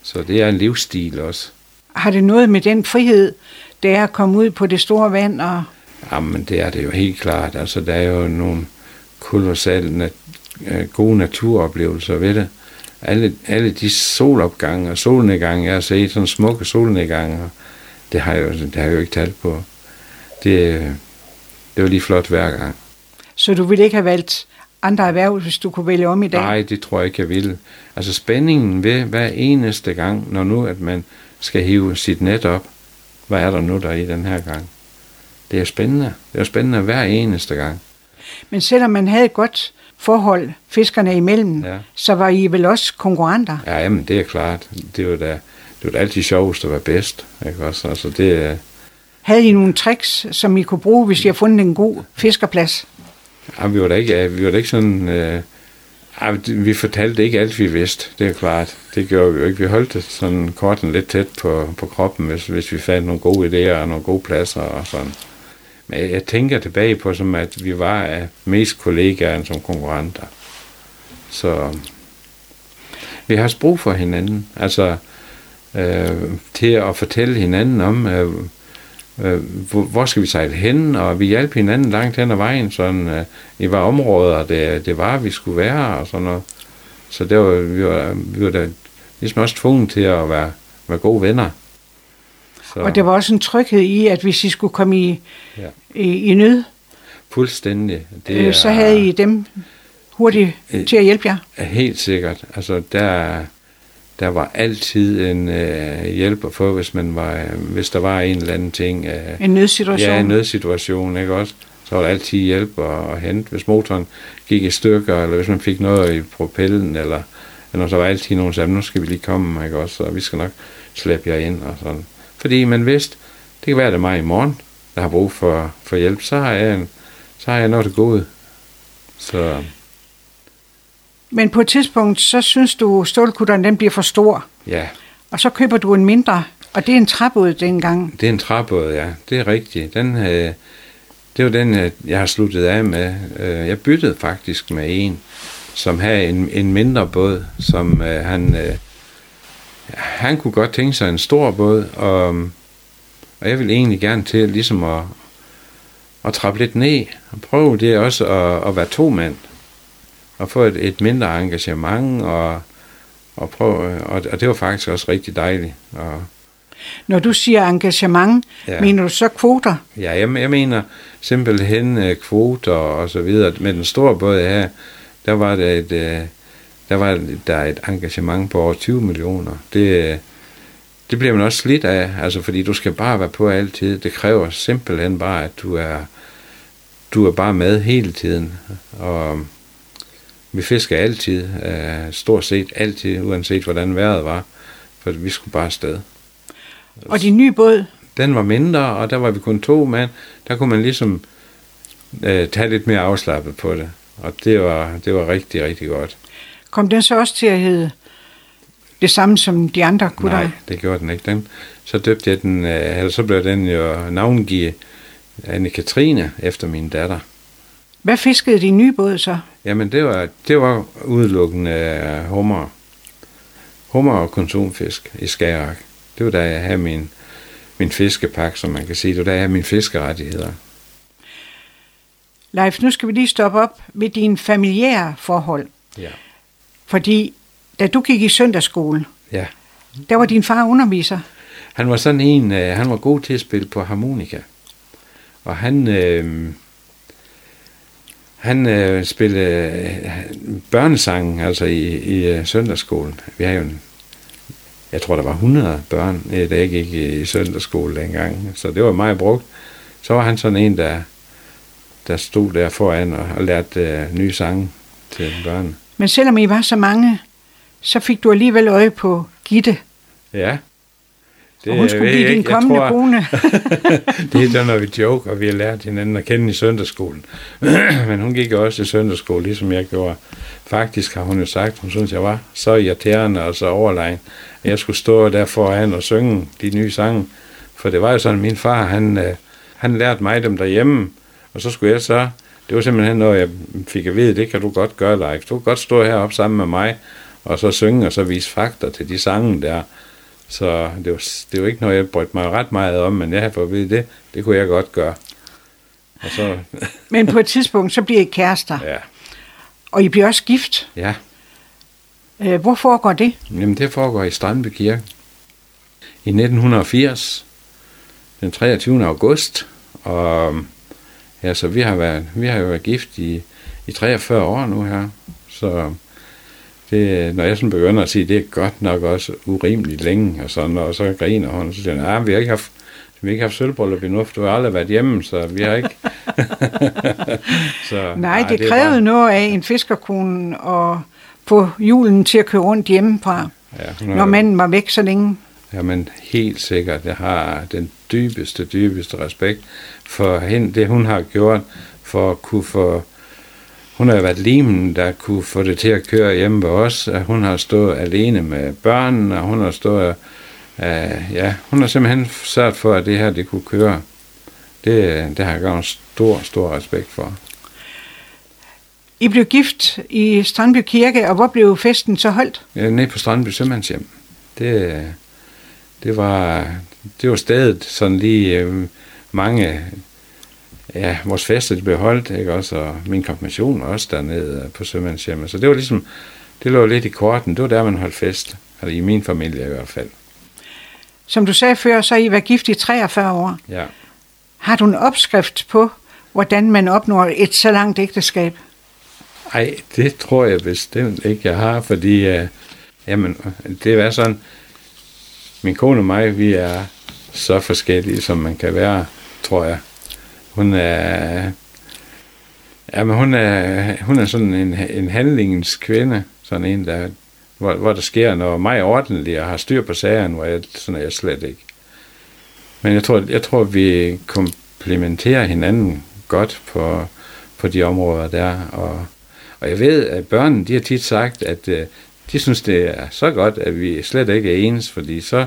Så det er en livsstil også. Har det noget med den frihed, det er at komme ud på det store vand? Og... Jamen, det er det jo helt klart. Altså, der er jo nogle kolossale nat- øh, gode naturoplevelser ved det. Alle, alle de solopgange og solnedgange, jeg har set, sådan smukke solnedgange, det har jeg jo, det har jeg jo ikke talt på. Det, det var lige flot hver gang. Så du ville ikke have valgt andre erhverv, hvis du kunne vælge om i dag? Nej, det tror jeg ikke, jeg ville. Altså spændingen ved hver eneste gang, når nu at man skal hive sit net op. Hvad er der nu der i den her gang? Det er spændende. Det er spændende hver eneste gang. Men selvom man havde et godt forhold fiskerne imellem, ja. så var I vel også konkurrenter? Ja, jamen, det er klart. Det var da, det var da altid sjovest at være bedst. Ikke også? Altså, det, havde I nogle tricks, som I kunne bruge, hvis I har fundet en god fiskerplads? Ja, vi var da ikke, vi var da ikke sådan... Øh, vi fortalte ikke alt, vi vidste, det er klart. Det gjorde vi jo ikke. Vi holdt det sådan korten lidt tæt på, på kroppen, hvis, hvis vi fandt nogle gode idéer og nogle gode pladser og sådan. Men jeg, jeg tænker tilbage på, som at vi var mest kollegaer end som konkurrenter. Så vi har også brug for hinanden. Altså øh, til at fortælle hinanden om, øh, øh, hvor skal vi sejle hen, og vi hjalp hinanden langt hen ad vejen, sådan, øh, i var områder, det, det var, vi skulle være, og sådan noget. Så det var, vi, var, vi var da ligesom også tvunget til at være, være gode venner. Så. Og det var også en tryghed i, at hvis I skulle komme i, ja. i, i nød, Fuldstændig. Det øh, så havde I dem hurtigt øh, til at hjælpe jer? Helt sikkert. Altså, der, der var altid en øh, hjælp at få, hvis, man var, øh, hvis der var en eller anden ting. Øh, en nødsituation? Ja, en nødsituation, ikke også? Så var der altid hjælp at, at hente. Hvis motoren gik i stykker, eller hvis man fik noget i propellen, eller, eller så var altid nogen, der sagde, nu skal vi lige komme, ikke også? Og vi skal nok slæbe jer ind og sådan. Fordi man vidste, det kan være, det er mig i morgen, der har brug for, for hjælp. Så har jeg, en, så har jeg noget til gode. Så Men på et tidspunkt, så synes du, stålkutteren den bliver for stor. ja, Og så køber du en mindre, og det er en træbåd dengang. det er en træbåd, ja. Det er rigtigt. Den, øh, det var den, øh, jeg har sluttet af med. Øh, jeg byttede faktisk med en, som havde en, en mindre båd, som øh, han... Øh, han kunne godt tænke sig en stor båd, og, og jeg ville egentlig gerne til ligesom at, at trappe lidt ned, og prøve det også at, at være to mand, og få et, et mindre engagement, og, og, prøve, og, og det var faktisk også rigtig dejligt. Og, Når du siger engagement, ja. Mener du så kvoter? Ja, jeg, jeg mener simpelthen øh, kvoter og så videre. Med den store båd her, der var der et, øh, der var der et engagement på over 20 millioner. Det, øh, det bliver man også slidt af, altså fordi du skal bare være på altid. Det kræver simpelthen bare, at du er, du er bare med hele tiden. Og vi fisker altid, øh, stort set altid, uanset hvordan vejret var, for vi skulle bare afsted. Og din nye båd, Den var mindre, og der var vi kun to mand. Der kunne man ligesom øh, tage lidt mere afslappet på det. Og det var, det var rigtig, rigtig godt. kom den så også til at hedde det samme som de andre kutter? Nej, det gjorde den ikke. Den, så døbte jeg den, øh, eller så blev den jo navngivet Anne-Katrine efter min datter. Hvad fiskede din nye båd så? Jamen, det var, det var udelukkende øh, hummer. Hummer og konsumfisk i Skagerak. Det var da jeg havde min, min fiskepak, som man kan sige. Det var da jeg havde mine fiskerettigheder. Leif, nu skal vi lige stoppe op ved dine familiære forhold. Ja. Fordi da du gik i søndagsskole, ja. der var din far underviser. Han var sådan en, øh, han var god til at spille på harmonika. Og han, øh, han øh, spillede øh, børnesang, altså i, i øh, søndagsskolen. Vi har jo en, jeg tror der var 100 børn, øh, da jeg gik i, i søndagsskole dengang. Så det var meget brugt. Så var han sådan en, der, der stod der foran og, og lærte øh, nye sange til børn. Men selvom I var så mange, så fik du alligevel øje på Gitte. Ja. Og hun skulle blive din kommende tror- kone. det er sådan, når vi joke, og vi har lært hinanden at kende i søndagsskolen. Men hun gik jo også i søndagsskole, ligesom jeg gjorde. Faktisk har hun jo sagt, hun synes, jeg var så irriterende og så overlegen, at jeg skulle stå der foran og synge de nye sange. For det var jo sådan, min far, han, øh, han lærte mig dem derhjemme, og så skulle jeg så, det var simpelthen noget, jeg fik at vide, det kan du godt gøre, Leif. Du kan godt stå heroppe sammen med mig, og så synge, og så vise fakta til de sange der. Så det var, det var ikke noget, jeg brødte mig ret meget om, men jeg havde fået at vide, det, det kunne jeg godt gøre. Og så, Men på et tidspunkt, så bliver I kærester. ja, Og I bliver også gift. ja. Øh, Hvor foregår det? Jamen, det foregår i Strandby Kirke. I 1980, den 23. august, og ja, så vi har, været, vi har jo været gift i, i 43 år nu her, så det, når jeg sådan begynder at sige, det er godt nok også urimeligt længe, og, sådan, og så griner hun, og så siger hun, ah, vi har ikke haft, vi har ikke haft sølvbryllup endnu, for du har aldrig været hjemme, så vi har ikke... så, Nej, det er krævede bare- noget af en fiskerkone at få julen til at køre rundt hjemmefra, Ja, har- når manden var væk så længe. Jamen helt sikkert, jeg har den dybeste, dybeste respekt for hende, det hun har gjort for at kunne få, hun har været limen, der kunne få det til at køre hjemme ved os, hun har stået alene med børnene, og hun har stået, uh, ja, hun har simpelthen sørget for, at det her, det kunne køre. Det, det har jeg godt stor, stor respekt for. I blev gift i Strandby Kirke, og hvor blev festen så holdt? Ja, nede på Strandby Sømandshjem. Det, det var, det var stedet sådan lige øh, mange, ja, vores fester de blev holdt, ikke også, og min konfirmation var også dernede på Sømandshjemmet. Så det var ligesom, det lå lidt i korten, det var der, man holdt fest. Altså i min familie i hvert fald. Som du sagde før, så har I været gift i 43 år. Ja. Har du en opskrift på, hvordan man opnår et så langt ægteskab? Ej, det tror jeg bestemt ikke, jeg har, fordi øh, jamen, det er sådan, min kone og mig, vi er så forskellige, som man kan være, tror jeg. Hun er, jamen, hun er, hun er sådan en, en handlingens kvinde, sådan en, der hvor, hvor der sker noget meget ordentligt og har styr på sagen, hvor jeg, sådan er jeg slet ikke. Men jeg tror, jeg tror vi komplementerer hinanden godt på, på de områder der, og, og jeg ved, at børnene, de har tit sagt, at øh, de synes, det er så godt, at vi slet ikke er ens, fordi så,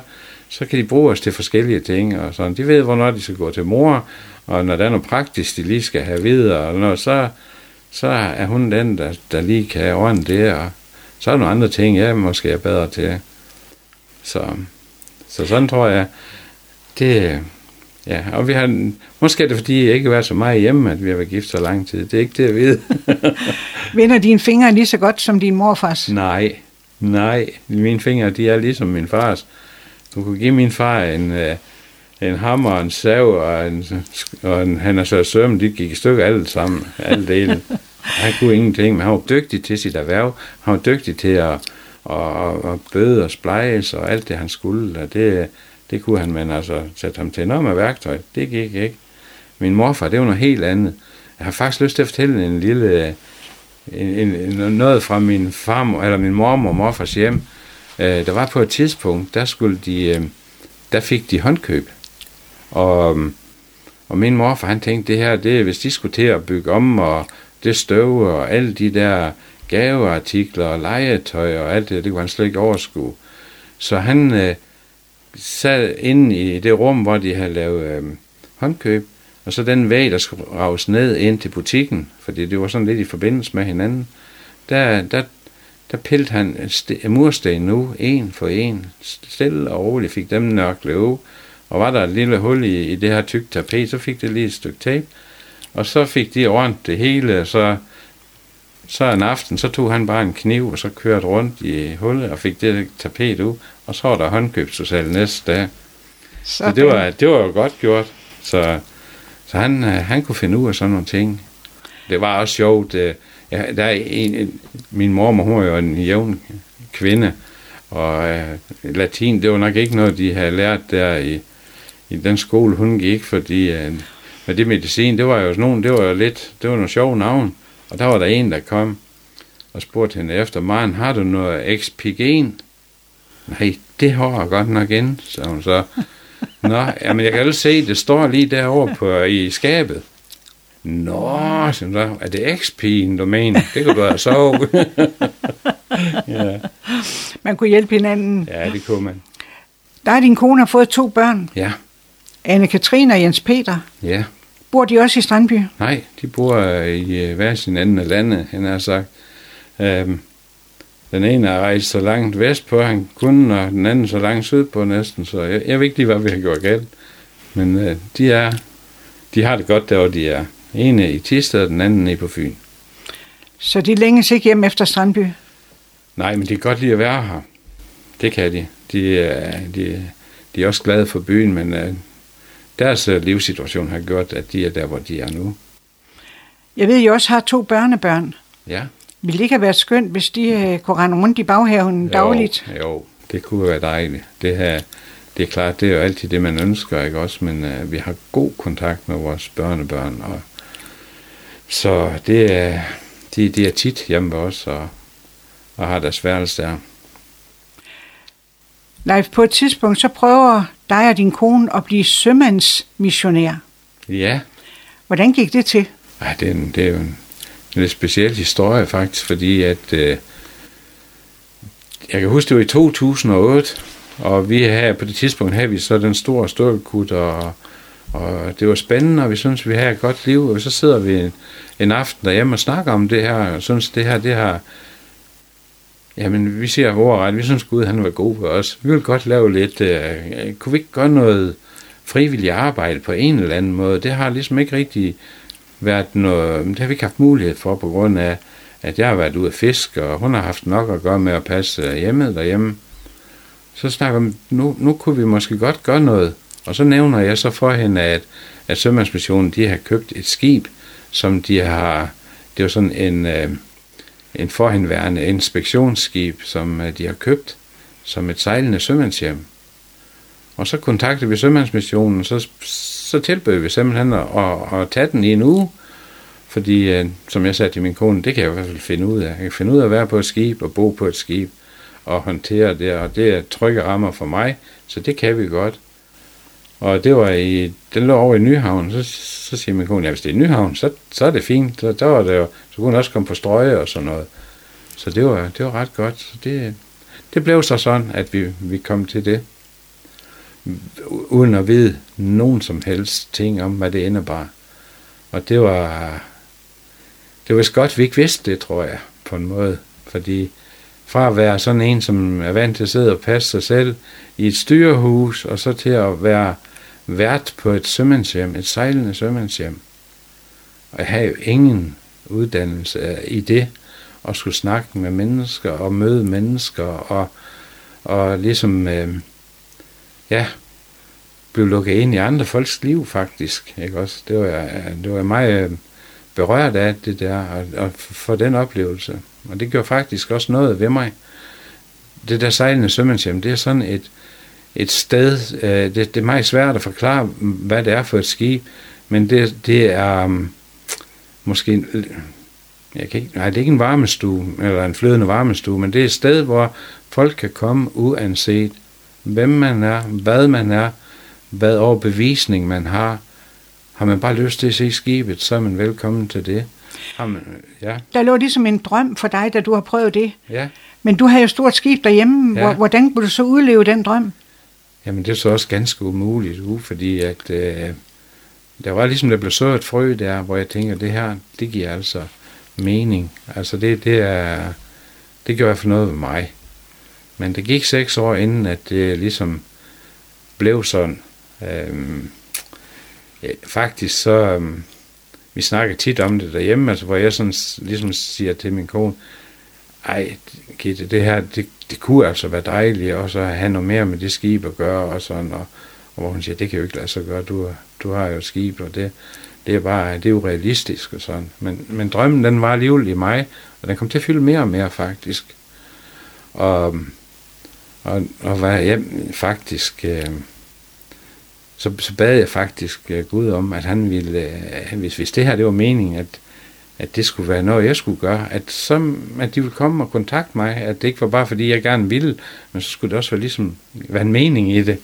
så kan de bruge os til forskellige ting, og sådan. De ved, hvornår de skal gå til mor, og når der er noget praktisk, de lige skal have videre, og når, så, så er hun den, der, der lige kan ordne det, og så er der nogle andre ting, jeg måske er bedre til. Så, så sådan tror jeg, det, ja, og vi har, måske er det fordi, jeg ikke har været så meget hjemme, at vi har været gift så lang tid. Det er ikke det, jeg ved. Vender dine fingre lige så godt som din morfars? Nej, nej. Mine fingre, de er ligesom min fars. Du kunne give min far en, øh, en hammer, en sav og en, og en han er så søm, de gik i stykker alle sammen, alle dele. Han kunne ingenting, men han var dygtig til sit erhverv. Han var dygtig til at, at, at bøde og splejse og alt det, han skulle. Og det, det kunne han, men altså sætte ham til noget med værktøj, det gik ikke. Min morfar, det var noget helt andet. Jeg har faktisk lyst til at fortælle en lille, en, en, noget fra min far, eller min mormor og morfars hjem. Øh, der var på et tidspunkt, der skulle de, øh, der fik de håndkøb. Og, øh, og min morfar, han tænkte, det her, det, hvis de skulle til at bygge om, og det støv, og alle de der gaveartikler, og legetøj, og alt det, det kunne han slet ikke overskue. Så han øh, sad inde i det rum, hvor de havde lavet øh, håndkøb, og så den væg, der skulle raves ned ind til butikken, fordi det var sådan lidt i forbindelse med hinanden, der, der, der pillede han mursten nu, en for en, stille og roligt, fik dem nok ud, og var der et lille hul i, i det her tykke tapet, så fik det lige et stykke tape, og så fik de ordnet det hele, og så, så en aften, så tog han bare en kniv, og så kørte rundt i hullet, og fik det tapet ud, og så var der håndkøbsudsalg næste dag. Så det var, det var jo godt gjort. Så, så han, øh, han kunne finde ud af sådan nogle ting. Det var også sjovt. Øh, ja, der er en, min mormor, hun var jo en jævn kvinde, og øh, latin, det var nok ikke noget, de havde lært der i, i den skole, hun gik, fordi øh, med det medicin, det var jo sådan nogen, det var jo lidt, det var nogle sjove navn. Og der var der en, der kom og spurgte hende efter, Maren, har du noget expigen? Nej, det har jeg godt nok ind, så hun så. Nå, jamen jeg kan jo se, det står lige derovre på, i skabet. Nå, så, er det XP'en, du mener? Det kunne du have så. ja. Man kunne hjælpe hinanden. Ja, det kunne man. Der er din kone har fået to børn. Ja. Anne-Katrine og Jens Peter. Ja. Bor de også i Strandby? Nej, de bor i øh, hver sin anden af landet, han har sagt. Øhm, den ene er rejst så langt vest på, han kunne, og den anden så langt syd på næsten, så jeg, jeg ved ikke lige, hvad vi har gjort galt. Men øh, de er, de har det godt der, hvor de er. En i Tisted, og den anden er på Fyn. Så de længes ikke hjem efter Strandby? Nej, men de kan godt lide at være her. Det kan de. De, er, de, de er også glade for byen, men uh, deres uh, livssituation har gjort, at de er der, hvor de er nu. Jeg ved, I også har to børnebørn. Ja. Ville det ikke have været skønt, hvis de uh, kunne rende rundt i baghaven jo, dagligt? Jo, det kunne være dejligt. Det her, det er klart, det er jo altid det, man ønsker, ikke også? Men uh, vi har god kontakt med vores børnebørn, og så det er, de, de er tit hjemme ved os, og, og har deres værelse der. Leif, på et tidspunkt, så prøver dig og din kone at blive sømandsmissionær. Ja. Hvordan gik det til? Ej, det, er en, det er jo en, en lidt speciel historie faktisk, fordi at øh, jeg kan huske, det var i 2008, og vi her på det tidspunkt havde vi så den store stålkut, og, og det var spændende, og vi synes, vi har et godt liv, og så sidder vi en, en aften derhjemme og snakker om det her, og synes, det her, det har, jamen, vi siger overret, vi synes Gud, han var god for os. Vi vil godt lave lidt, Øh, kunne vi ikke gøre noget frivilligt arbejde på en eller anden måde? Det har ligesom ikke rigtig været noget, det har vi ikke haft mulighed for, på grund af, at jeg har været ude at fiske, og hun har haft nok at gøre med at passe hjemmet derhjemme. Så snakker vi, nu, nu kunne vi måske godt gøre noget. Og så nævner jeg så for hende, at, at Sømandsmissionen, de har købt et skib, som de har, det var sådan en, øh, en forhenværende inspektionsskib, som øh, de har købt som et sejlende sømandshjem. Og så kontaktede vi Sømandsmissionen, så, så tilbød vi simpelthen at, at, at tage den i en uge, fordi, øh, som jeg sagde til min kone, det kan jeg i hvert fald finde ud af. Jeg kan finde ud af at være på et skib og bo på et skib. og håndtere det, og det er trygge rammer for mig, så det kan vi godt. Og det var i, den lå over i Nyhavn, så, så siger min kone, ja, hvis det er Nyhavn, så, så er det fint. Så, der var det jo, så kunne hun også komme på strøje og sådan noget. Så det var, det var ret godt. Så det, det blev så sådan, at vi, vi kom til det, uden at vide nogen som helst ting om, hvad det indebar. Og det var, det var godt, vi ikke vidste det, tror jeg, på en måde. Fordi fra at være sådan en, som er vant til at sidde og passe sig selv i et styrehus, og så til at være vært på et sømandshjem, et sejlende sømandshjem. Og jeg havde jo ingen uddannelse i det, og skulle snakke med mennesker og møde mennesker, og, og ligesom, øh, ja, blev lukket ind i andre folks liv faktisk, ikke også? Det var, det var meget øh, berørt af det der, og, og for den oplevelse. Og det gjorde faktisk også noget ved mig. Det der sejlende sømandshjem, det er sådan et, et sted, øh, det, det er meget svært at forklare, hvad det er for et skib, men det, det er um, måske, jeg kan ikke, nej, det er ikke en varmestue, eller en flydende varmestue, men det er et sted, hvor folk kan komme uanset, hvem man er, hvad man er, hvad overbevisning man har. Har man bare lyst til at se skibet, så er man velkommen til det. Har man, ja. Der lå ligesom en drøm for dig, da du har prøvet det. Ja. Men du har jo stort skib derhjemme. Ja. Hvordan kunne du så udleve den drøm? Jamen det er så også ganske umuligt, uh, fordi at øh, der var ligesom, der blev så et frø der, hvor jeg tænker, det her, det giver altså mening. Altså det, det er, det gør fald noget ved mig. Men det gik seks år inden, at det ligesom blev sådan. Øhm, ja, faktisk så, øhm, vi snakker tit om det derhjemme, altså hvor jeg sådan ligesom siger til min kone, ej, Gitte, det her, det, det kunne altså være dejligt, også at have noget mere med det skib at gøre, og sådan, og, og hvor hun siger, det kan jo ikke lade sig gøre, du, du har jo et skib, og det, det er bare, det er jo realistisk og sådan. Men, men drømmen, den var alligevel i mig, og den kom til at fylde mere og mere faktisk. Og, og, og var jeg faktisk, øh, så, så bad jeg faktisk øh, Gud om, at han ville, øh, hvis, hvis det her det var meningen, at, at det skulle være noget, jeg skulle gøre, at, så, at de ville komme og kontakte mig, at det ikke var bare fordi, jeg gerne ville, men så skulle det også være, ligesom, være en mening i det.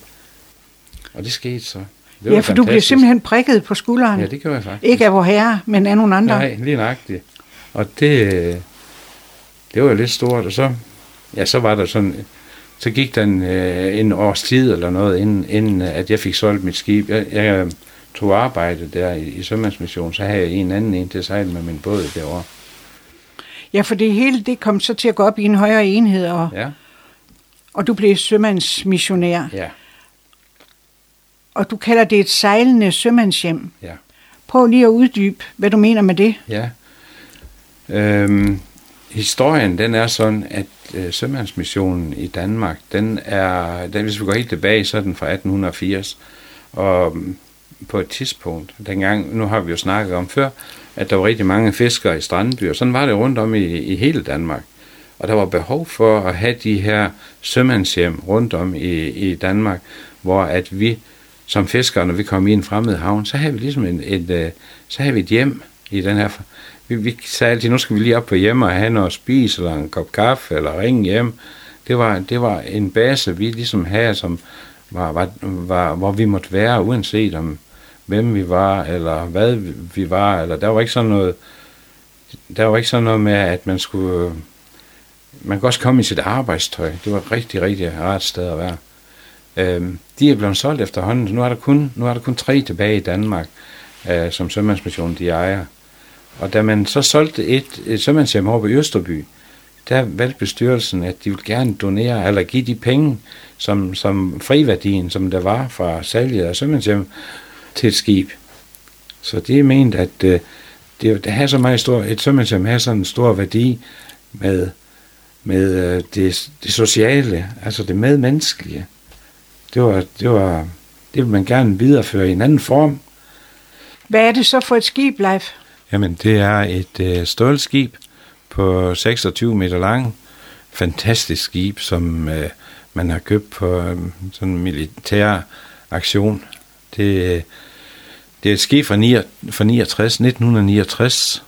Og det skete så. Det ja, for fantastisk. du blev simpelthen prikket på skulderen. Ja, det gjorde jeg faktisk. Ikke af vor herre, men af nogle andre. Nej, lige nøjagtigt. Og det, det var jo lidt stort, og så, ja, så var der sådan, så gik der en, øh, en års tid eller noget, inden, inden at jeg fik solgt mit skib. Jeg, jeg tog arbejde der i, i Sømandsmission, så havde jeg en anden en til at sejle med min båd derovre. Ja, for det hele det kom så til at gå op i en højere enhed, og, ja. og du blev sømandsmissionær. Ja. Og du kalder det et sejlende sømandshjem. Ja. Prøv lige at uddybe, hvad du mener med det. Ja. Øhm, historien, den er sådan, at øh, sømandsmissionen i Danmark, den er, den, hvis vi går helt tilbage, så er den fra 1880. Og på et tidspunkt, dengang, nu har vi jo snakket om før, at der var rigtig mange fiskere i strandbyer. Sådan var det rundt om i, i hele Danmark. Og der var behov for at have de her sømandshjem rundt om i, i Danmark, hvor at vi som fiskere, når vi kom i en fremmed havn, så havde vi ligesom en, et, et, øh, så havde vi et hjem i den her... Vi, vi sagde altid, nu skal vi lige op på hjem og have noget at spise, eller en kop kaffe, eller ringe hjem. Det var, det var en base, vi ligesom havde, som var, var, var, hvor vi måtte være, uanset om hvem vi var, eller hvad vi var, eller der var ikke sådan noget, der var ikke sådan noget med, at man skulle, man kunne også komme i sit arbejdstøj. Det var et rigtig, rigtig rart sted at være. Øhm, de er blevet solgt efterhånden, så nu er der kun, nu er der kun tre tilbage i Danmark, øh, som Sømandsmissionen de ejer. Og da man så solgte et, et sømandshjem over på Østerby, der valgte bestyrelsen, at de ville gerne donere, eller give de penge, som, som friværdien, som der var fra salget af sømandshjem, til et skib. Så det er ment, at øh, det, det har så meget stor, et sømandshjem har sådan en stor værdi med, med øh, det, det sociale, altså det medmenneskelige. Det var, det var, det vil man gerne videreføre i en anden form. Hvad er det så for et skib, Leif? Jamen, det er et øh, stålskib på 26 meter lang. Fantastisk skib, som øh, man har købt på øh, sådan en militær aktion. Det, det er et skib fra, 9, fra 69, 1969,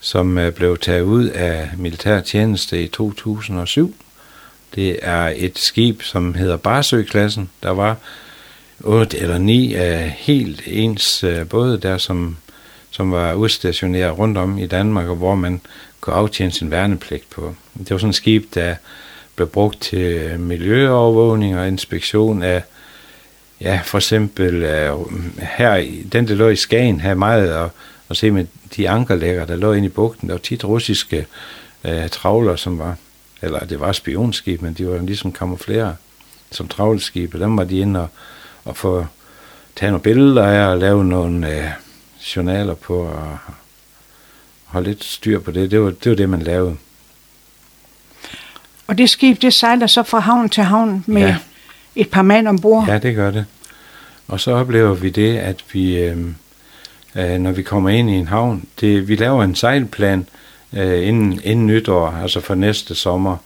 som øh, blev taget ud af militærtjeneste i 2007. Det er et skib, som hedder Barsø-klassen. Der var otte eller ni af helt ens øh, både der, som, som var udstationeret rundt om i Danmark, og hvor man kunne aftjene sin værnepligt på. Det var sådan et skib, der blev brugt til miljøovervågning og inspektion af, ja, for eksempel uh, her, den der lå i Skagen, her meget og, og se med de ankerlægger, der lå inde i bugten. Der var tit russiske øh, uh, travler, som var, eller det var spionskib, men de var ligesom kamufleret som travleskib, dem var de inde og, og få tage nogle billeder af og lave nogle uh, journaler på og holde lidt styr på det. Det var det, var det man lavede. Og det skib, det sejler så fra havn til havn med ja. et par mand ombord? Ja, det gør det. Og så oplever vi det, at vi, øh, øh, når vi kommer ind i en havn, det, vi laver en sejlplan øh, inden, inden nytår, altså for næste sommer.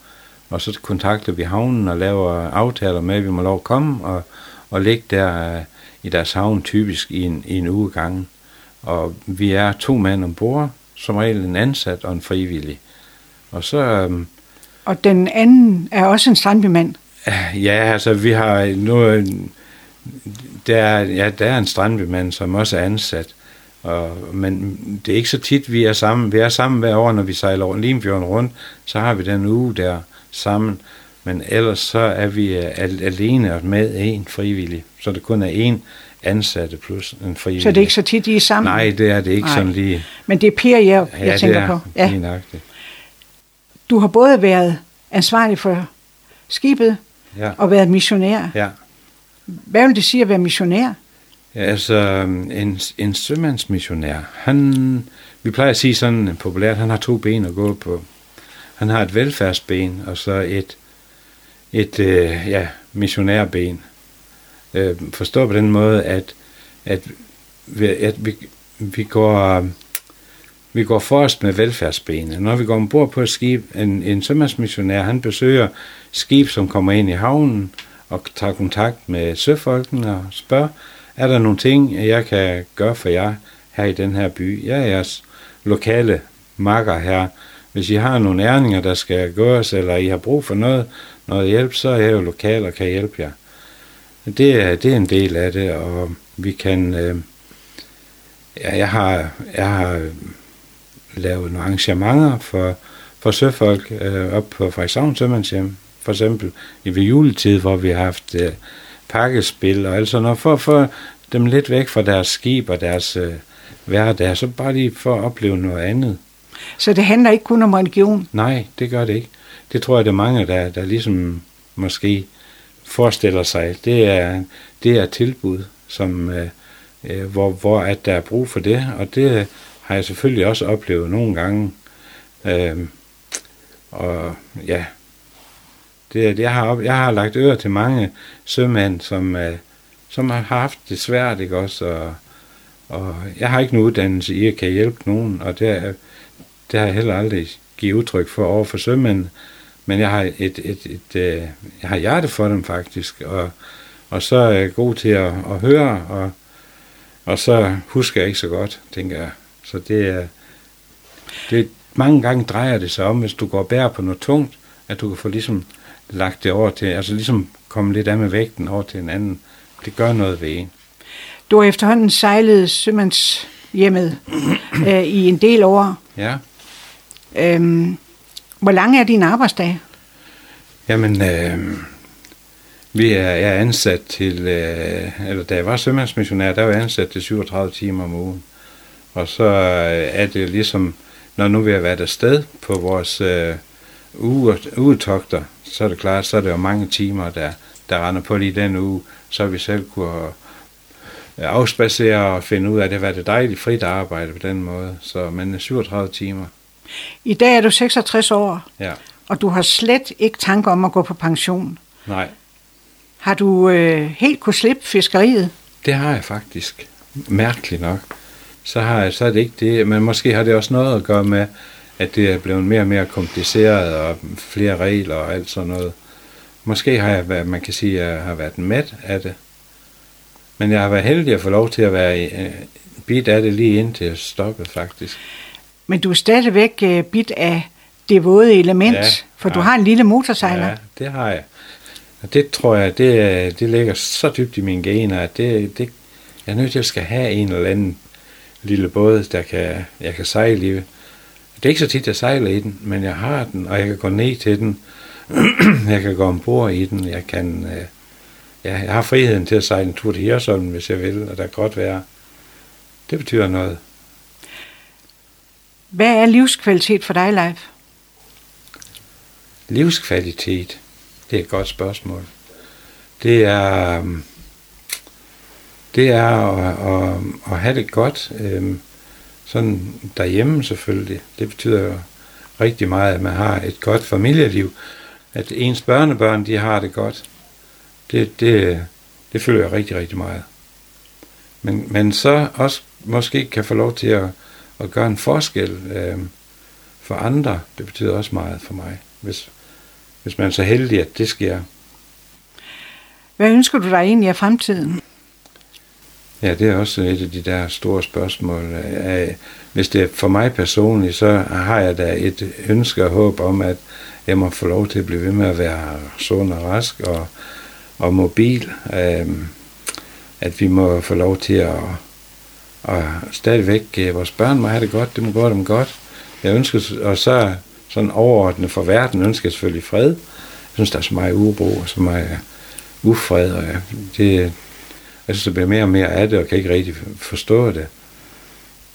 Og så kontakter vi havnen og laver aftaler med, at vi må lov at komme og, og ligge der øh, i deres havn typisk i en, i en uge gang. Og vi er to mænd ombord, som regel en ansat og en frivillig. Og så... Øh, og den anden er også en strandbymand? Ja, altså vi har nu... Der er, ja, der er en strandbymand, som også er ansat. Og, men det er ikke så tit, vi er sammen. Vi er sammen hver år, når vi sejler over Limfjorden rundt. Så har vi den uge der sammen. Men ellers så er vi øh, alene med en frivillig. Så det kun er en ansatte plus en frivillig. Så det er ikke så tit, I er sammen? Nej, det er det ikke Nej. sådan lige. Men det er Per, jeg, jeg ja, tænker det er, på. Ja. Du har både været ansvarlig for skibet Ja, og været missionær. ja. Hvad vil det sige at være missionær? Ja, altså, en, en sømandsmissionær, han, vi plejer at sige sådan populært, han har to ben at gå på. Han har et velfærdsben, og så et, et øh, ja, missionærben. Øh, forstå på den måde, at, at, at vi, vi går vi går forrest med velfærdsbenet. Når vi går ombord på et skib, en, en sømandsmissionær, han besøger skib, som kommer ind i havnen, og tager kontakt med søfolkene og spørger, er der nogle ting, jeg kan gøre for jer her i den her by? Jeg er jeres lokale makker her. Hvis I har nogle ærninger, der skal gøres, eller I har brug for noget, noget hjælp, så er jeg jo lokal og kan hjælpe jer. Det er, det er en del af det, og vi kan... Øh, ja, jeg har, jeg har lavet nogle arrangementer for, for søfolk øh, op på Frederikshavn Sømandshjem. For eksempel i ved juletid, hvor vi har haft øh, pakkespil og alt sådan noget, for at få dem lidt væk fra deres skib og deres øh, hverdag, så bare lige for at opleve noget andet. Så det handler ikke kun om religion? Nej, det gør det ikke. Det tror jeg, det er mange, der, der ligesom måske forestiller sig. Det er, det er tilbud, som, øh, øh, hvor, hvor at der er brug for det, og det har jeg selvfølgelig også oplevet nogle gange. Øh, og ja, det, jeg, har, jeg har lagt øre til mange sømænd, som, øh, som har haft det svært, ikke også? Og, og jeg har ikke nogen uddannelse i at kan hjælpe nogen, og det, er, det har jeg heller aldrig givet udtryk for over for sømænd. Men jeg har et, et, et, et, øh, jeg har hjerte for dem faktisk, og, og så er jeg god til at, at høre, og, og så husker jeg ikke så godt, tænker jeg. Så det er, det, mange gange drejer det sig om, hvis du går og bærer på noget tungt, at du kan få ligesom lagt det over til, altså ligesom komme lidt af med vægten over til en anden. Det gør noget ved en. Du har efterhånden sejlet sømandshjemmet øh, i en del år. Ja. Øhm, hvor lang er din arbejdsdag? Jamen, øh, vi er, jeg er ansat til, øh, eller da jeg var sømandsmissionær, der var jeg ansat til 37 timer om ugen. Og så øh, er det ligesom, når nu vi har været afsted på vores øh, uge, ugetogter, så er det klart, så er det jo mange timer, der, der render på lige den uge, så vi selv kunne øh, afspacere og finde ud af, at det var det dejligt frit arbejde på den måde. Så, men 37 timer. I dag er du 66 år, Ja, og du har slet ikke tanker om at gå på pension. nej, Har du øh, helt kunne slippe fiskeriet? det har jeg faktisk. Mærkeligt nok. Så, har jeg, så er det ikke det, men måske har det også noget at gøre med, at det er blevet mere og mere kompliceret, og flere regler og alt sådan noget. Måske har jeg været, man kan sige, at jeg har været mæt af det. Men jeg har været heldig at få lov til at være øh, bit af det lige indtil jeg stoppede faktisk. Men du er stadigvæk øh, bit af det våde element, Ja, for du ja. har en lille motorsejler. Ja, det har jeg. Og det tror jeg, det, er- det ligger så dybt i mine gener, at det, det, jeg er nødt til at skal have en eller anden lille båd, der kan, jeg kan sejle i. Det er ikke så tit, jeg sejler i den, men jeg har den, og jeg kan gå ned til den. jeg kan gå ombord i den. Jeg kan, øh, ja, jeg har friheden til at sejle en tur til Hirsholm, hvis jeg vil, og der kan godt være. Det betyder noget. Hvad er livskvalitet for dig, Leif? Livskvalitet, det er et godt spørgsmål. Det er, øhm, det er at, at, at have det godt, øh, sådan derhjemme selvfølgelig. Det betyder jo rigtig meget, at man har et godt familieliv. At ens børnebørn, de har det godt. Det, det, det føler jeg rigtig, rigtig meget. Men, men så også måske kan få lov til at, at gøre en forskel øh, for andre. Det betyder også meget for mig, hvis, hvis man er så heldig, at det sker. Hvad ønsker du dig egentlig af fremtiden? Ja, det er også et af de der store spørgsmål. Øh, hvis det er for mig personligt, så har jeg da et ønske og håb om, at jeg må få lov til at blive ved med at være sund og rask og, og mobil. Øh, at vi må få lov til at, at stadigvæk, øh, vores børn må have det godt, det må gå dem godt. Jeg ønsker, og så sådan overordnet for verden, ønsker jeg selvfølgelig fred. Jeg synes, der er så meget uro og så meget ufred, og det, jeg synes, der bliver mere og mere af det, og kan ikke rigtig forstå det.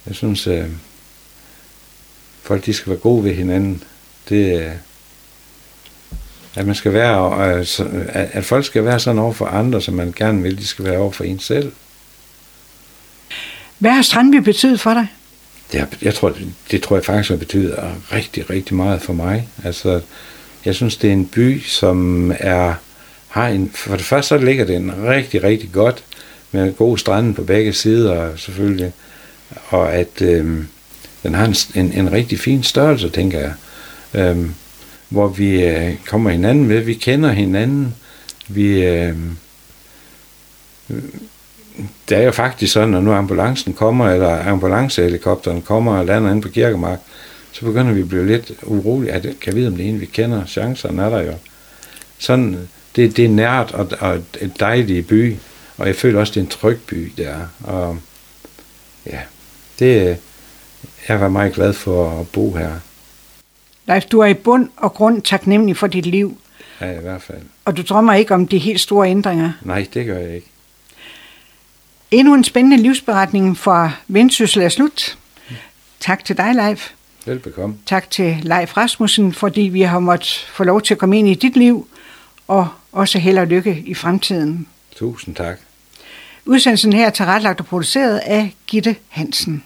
Jeg synes, øh, folk de skal være gode ved hinanden. Det, øh, at man skal være, øh, at, at folk skal være sådan over for andre, som man gerne vil, de skal være over for en selv. Hvad har Strandby betydet for dig? Det, jeg tror, det, det tror jeg faktisk har betyder rigtig, rigtig meget for mig. Altså, jeg synes, det er en by, som er, har en, for det første så ligger den rigtig, rigtig godt, med gode strande på begge sider selvfølgelig, og at øh, den har en, en, en rigtig fin størrelse, tænker jeg, øh, hvor vi øh, kommer hinanden ved, vi kender hinanden, vi, øh, det er jo faktisk sådan, at nu ambulancen kommer, eller ambulancehelikopteren kommer og lander inde på Kirkemark, så begynder vi at blive lidt urolige. At, kan vi vide, om det er en, vi kender? Chancerne er der jo. Sådan, det, det er nært og, og et dejligt by, og jeg føler også, det er en tryg by, der. Og ja, det, jeg var meget glad for at bo her, Leif, du er i bund og grund taknemmelig for dit liv, ja, i hvert fald. og du drømmer ikke om de helt store ændringer. Nej, det gør jeg ikke. Endnu en spændende livsberetning fra Vendsyssel er slut. Tak til dig, Leif. Velbekomme. Tak til Leif Rasmussen, fordi vi har måttet få lov til at komme ind i dit liv, og også held og lykke i fremtiden. Tusind tak. Udsendelsen her er tilrettelagt og produceret af Gitte Hansen.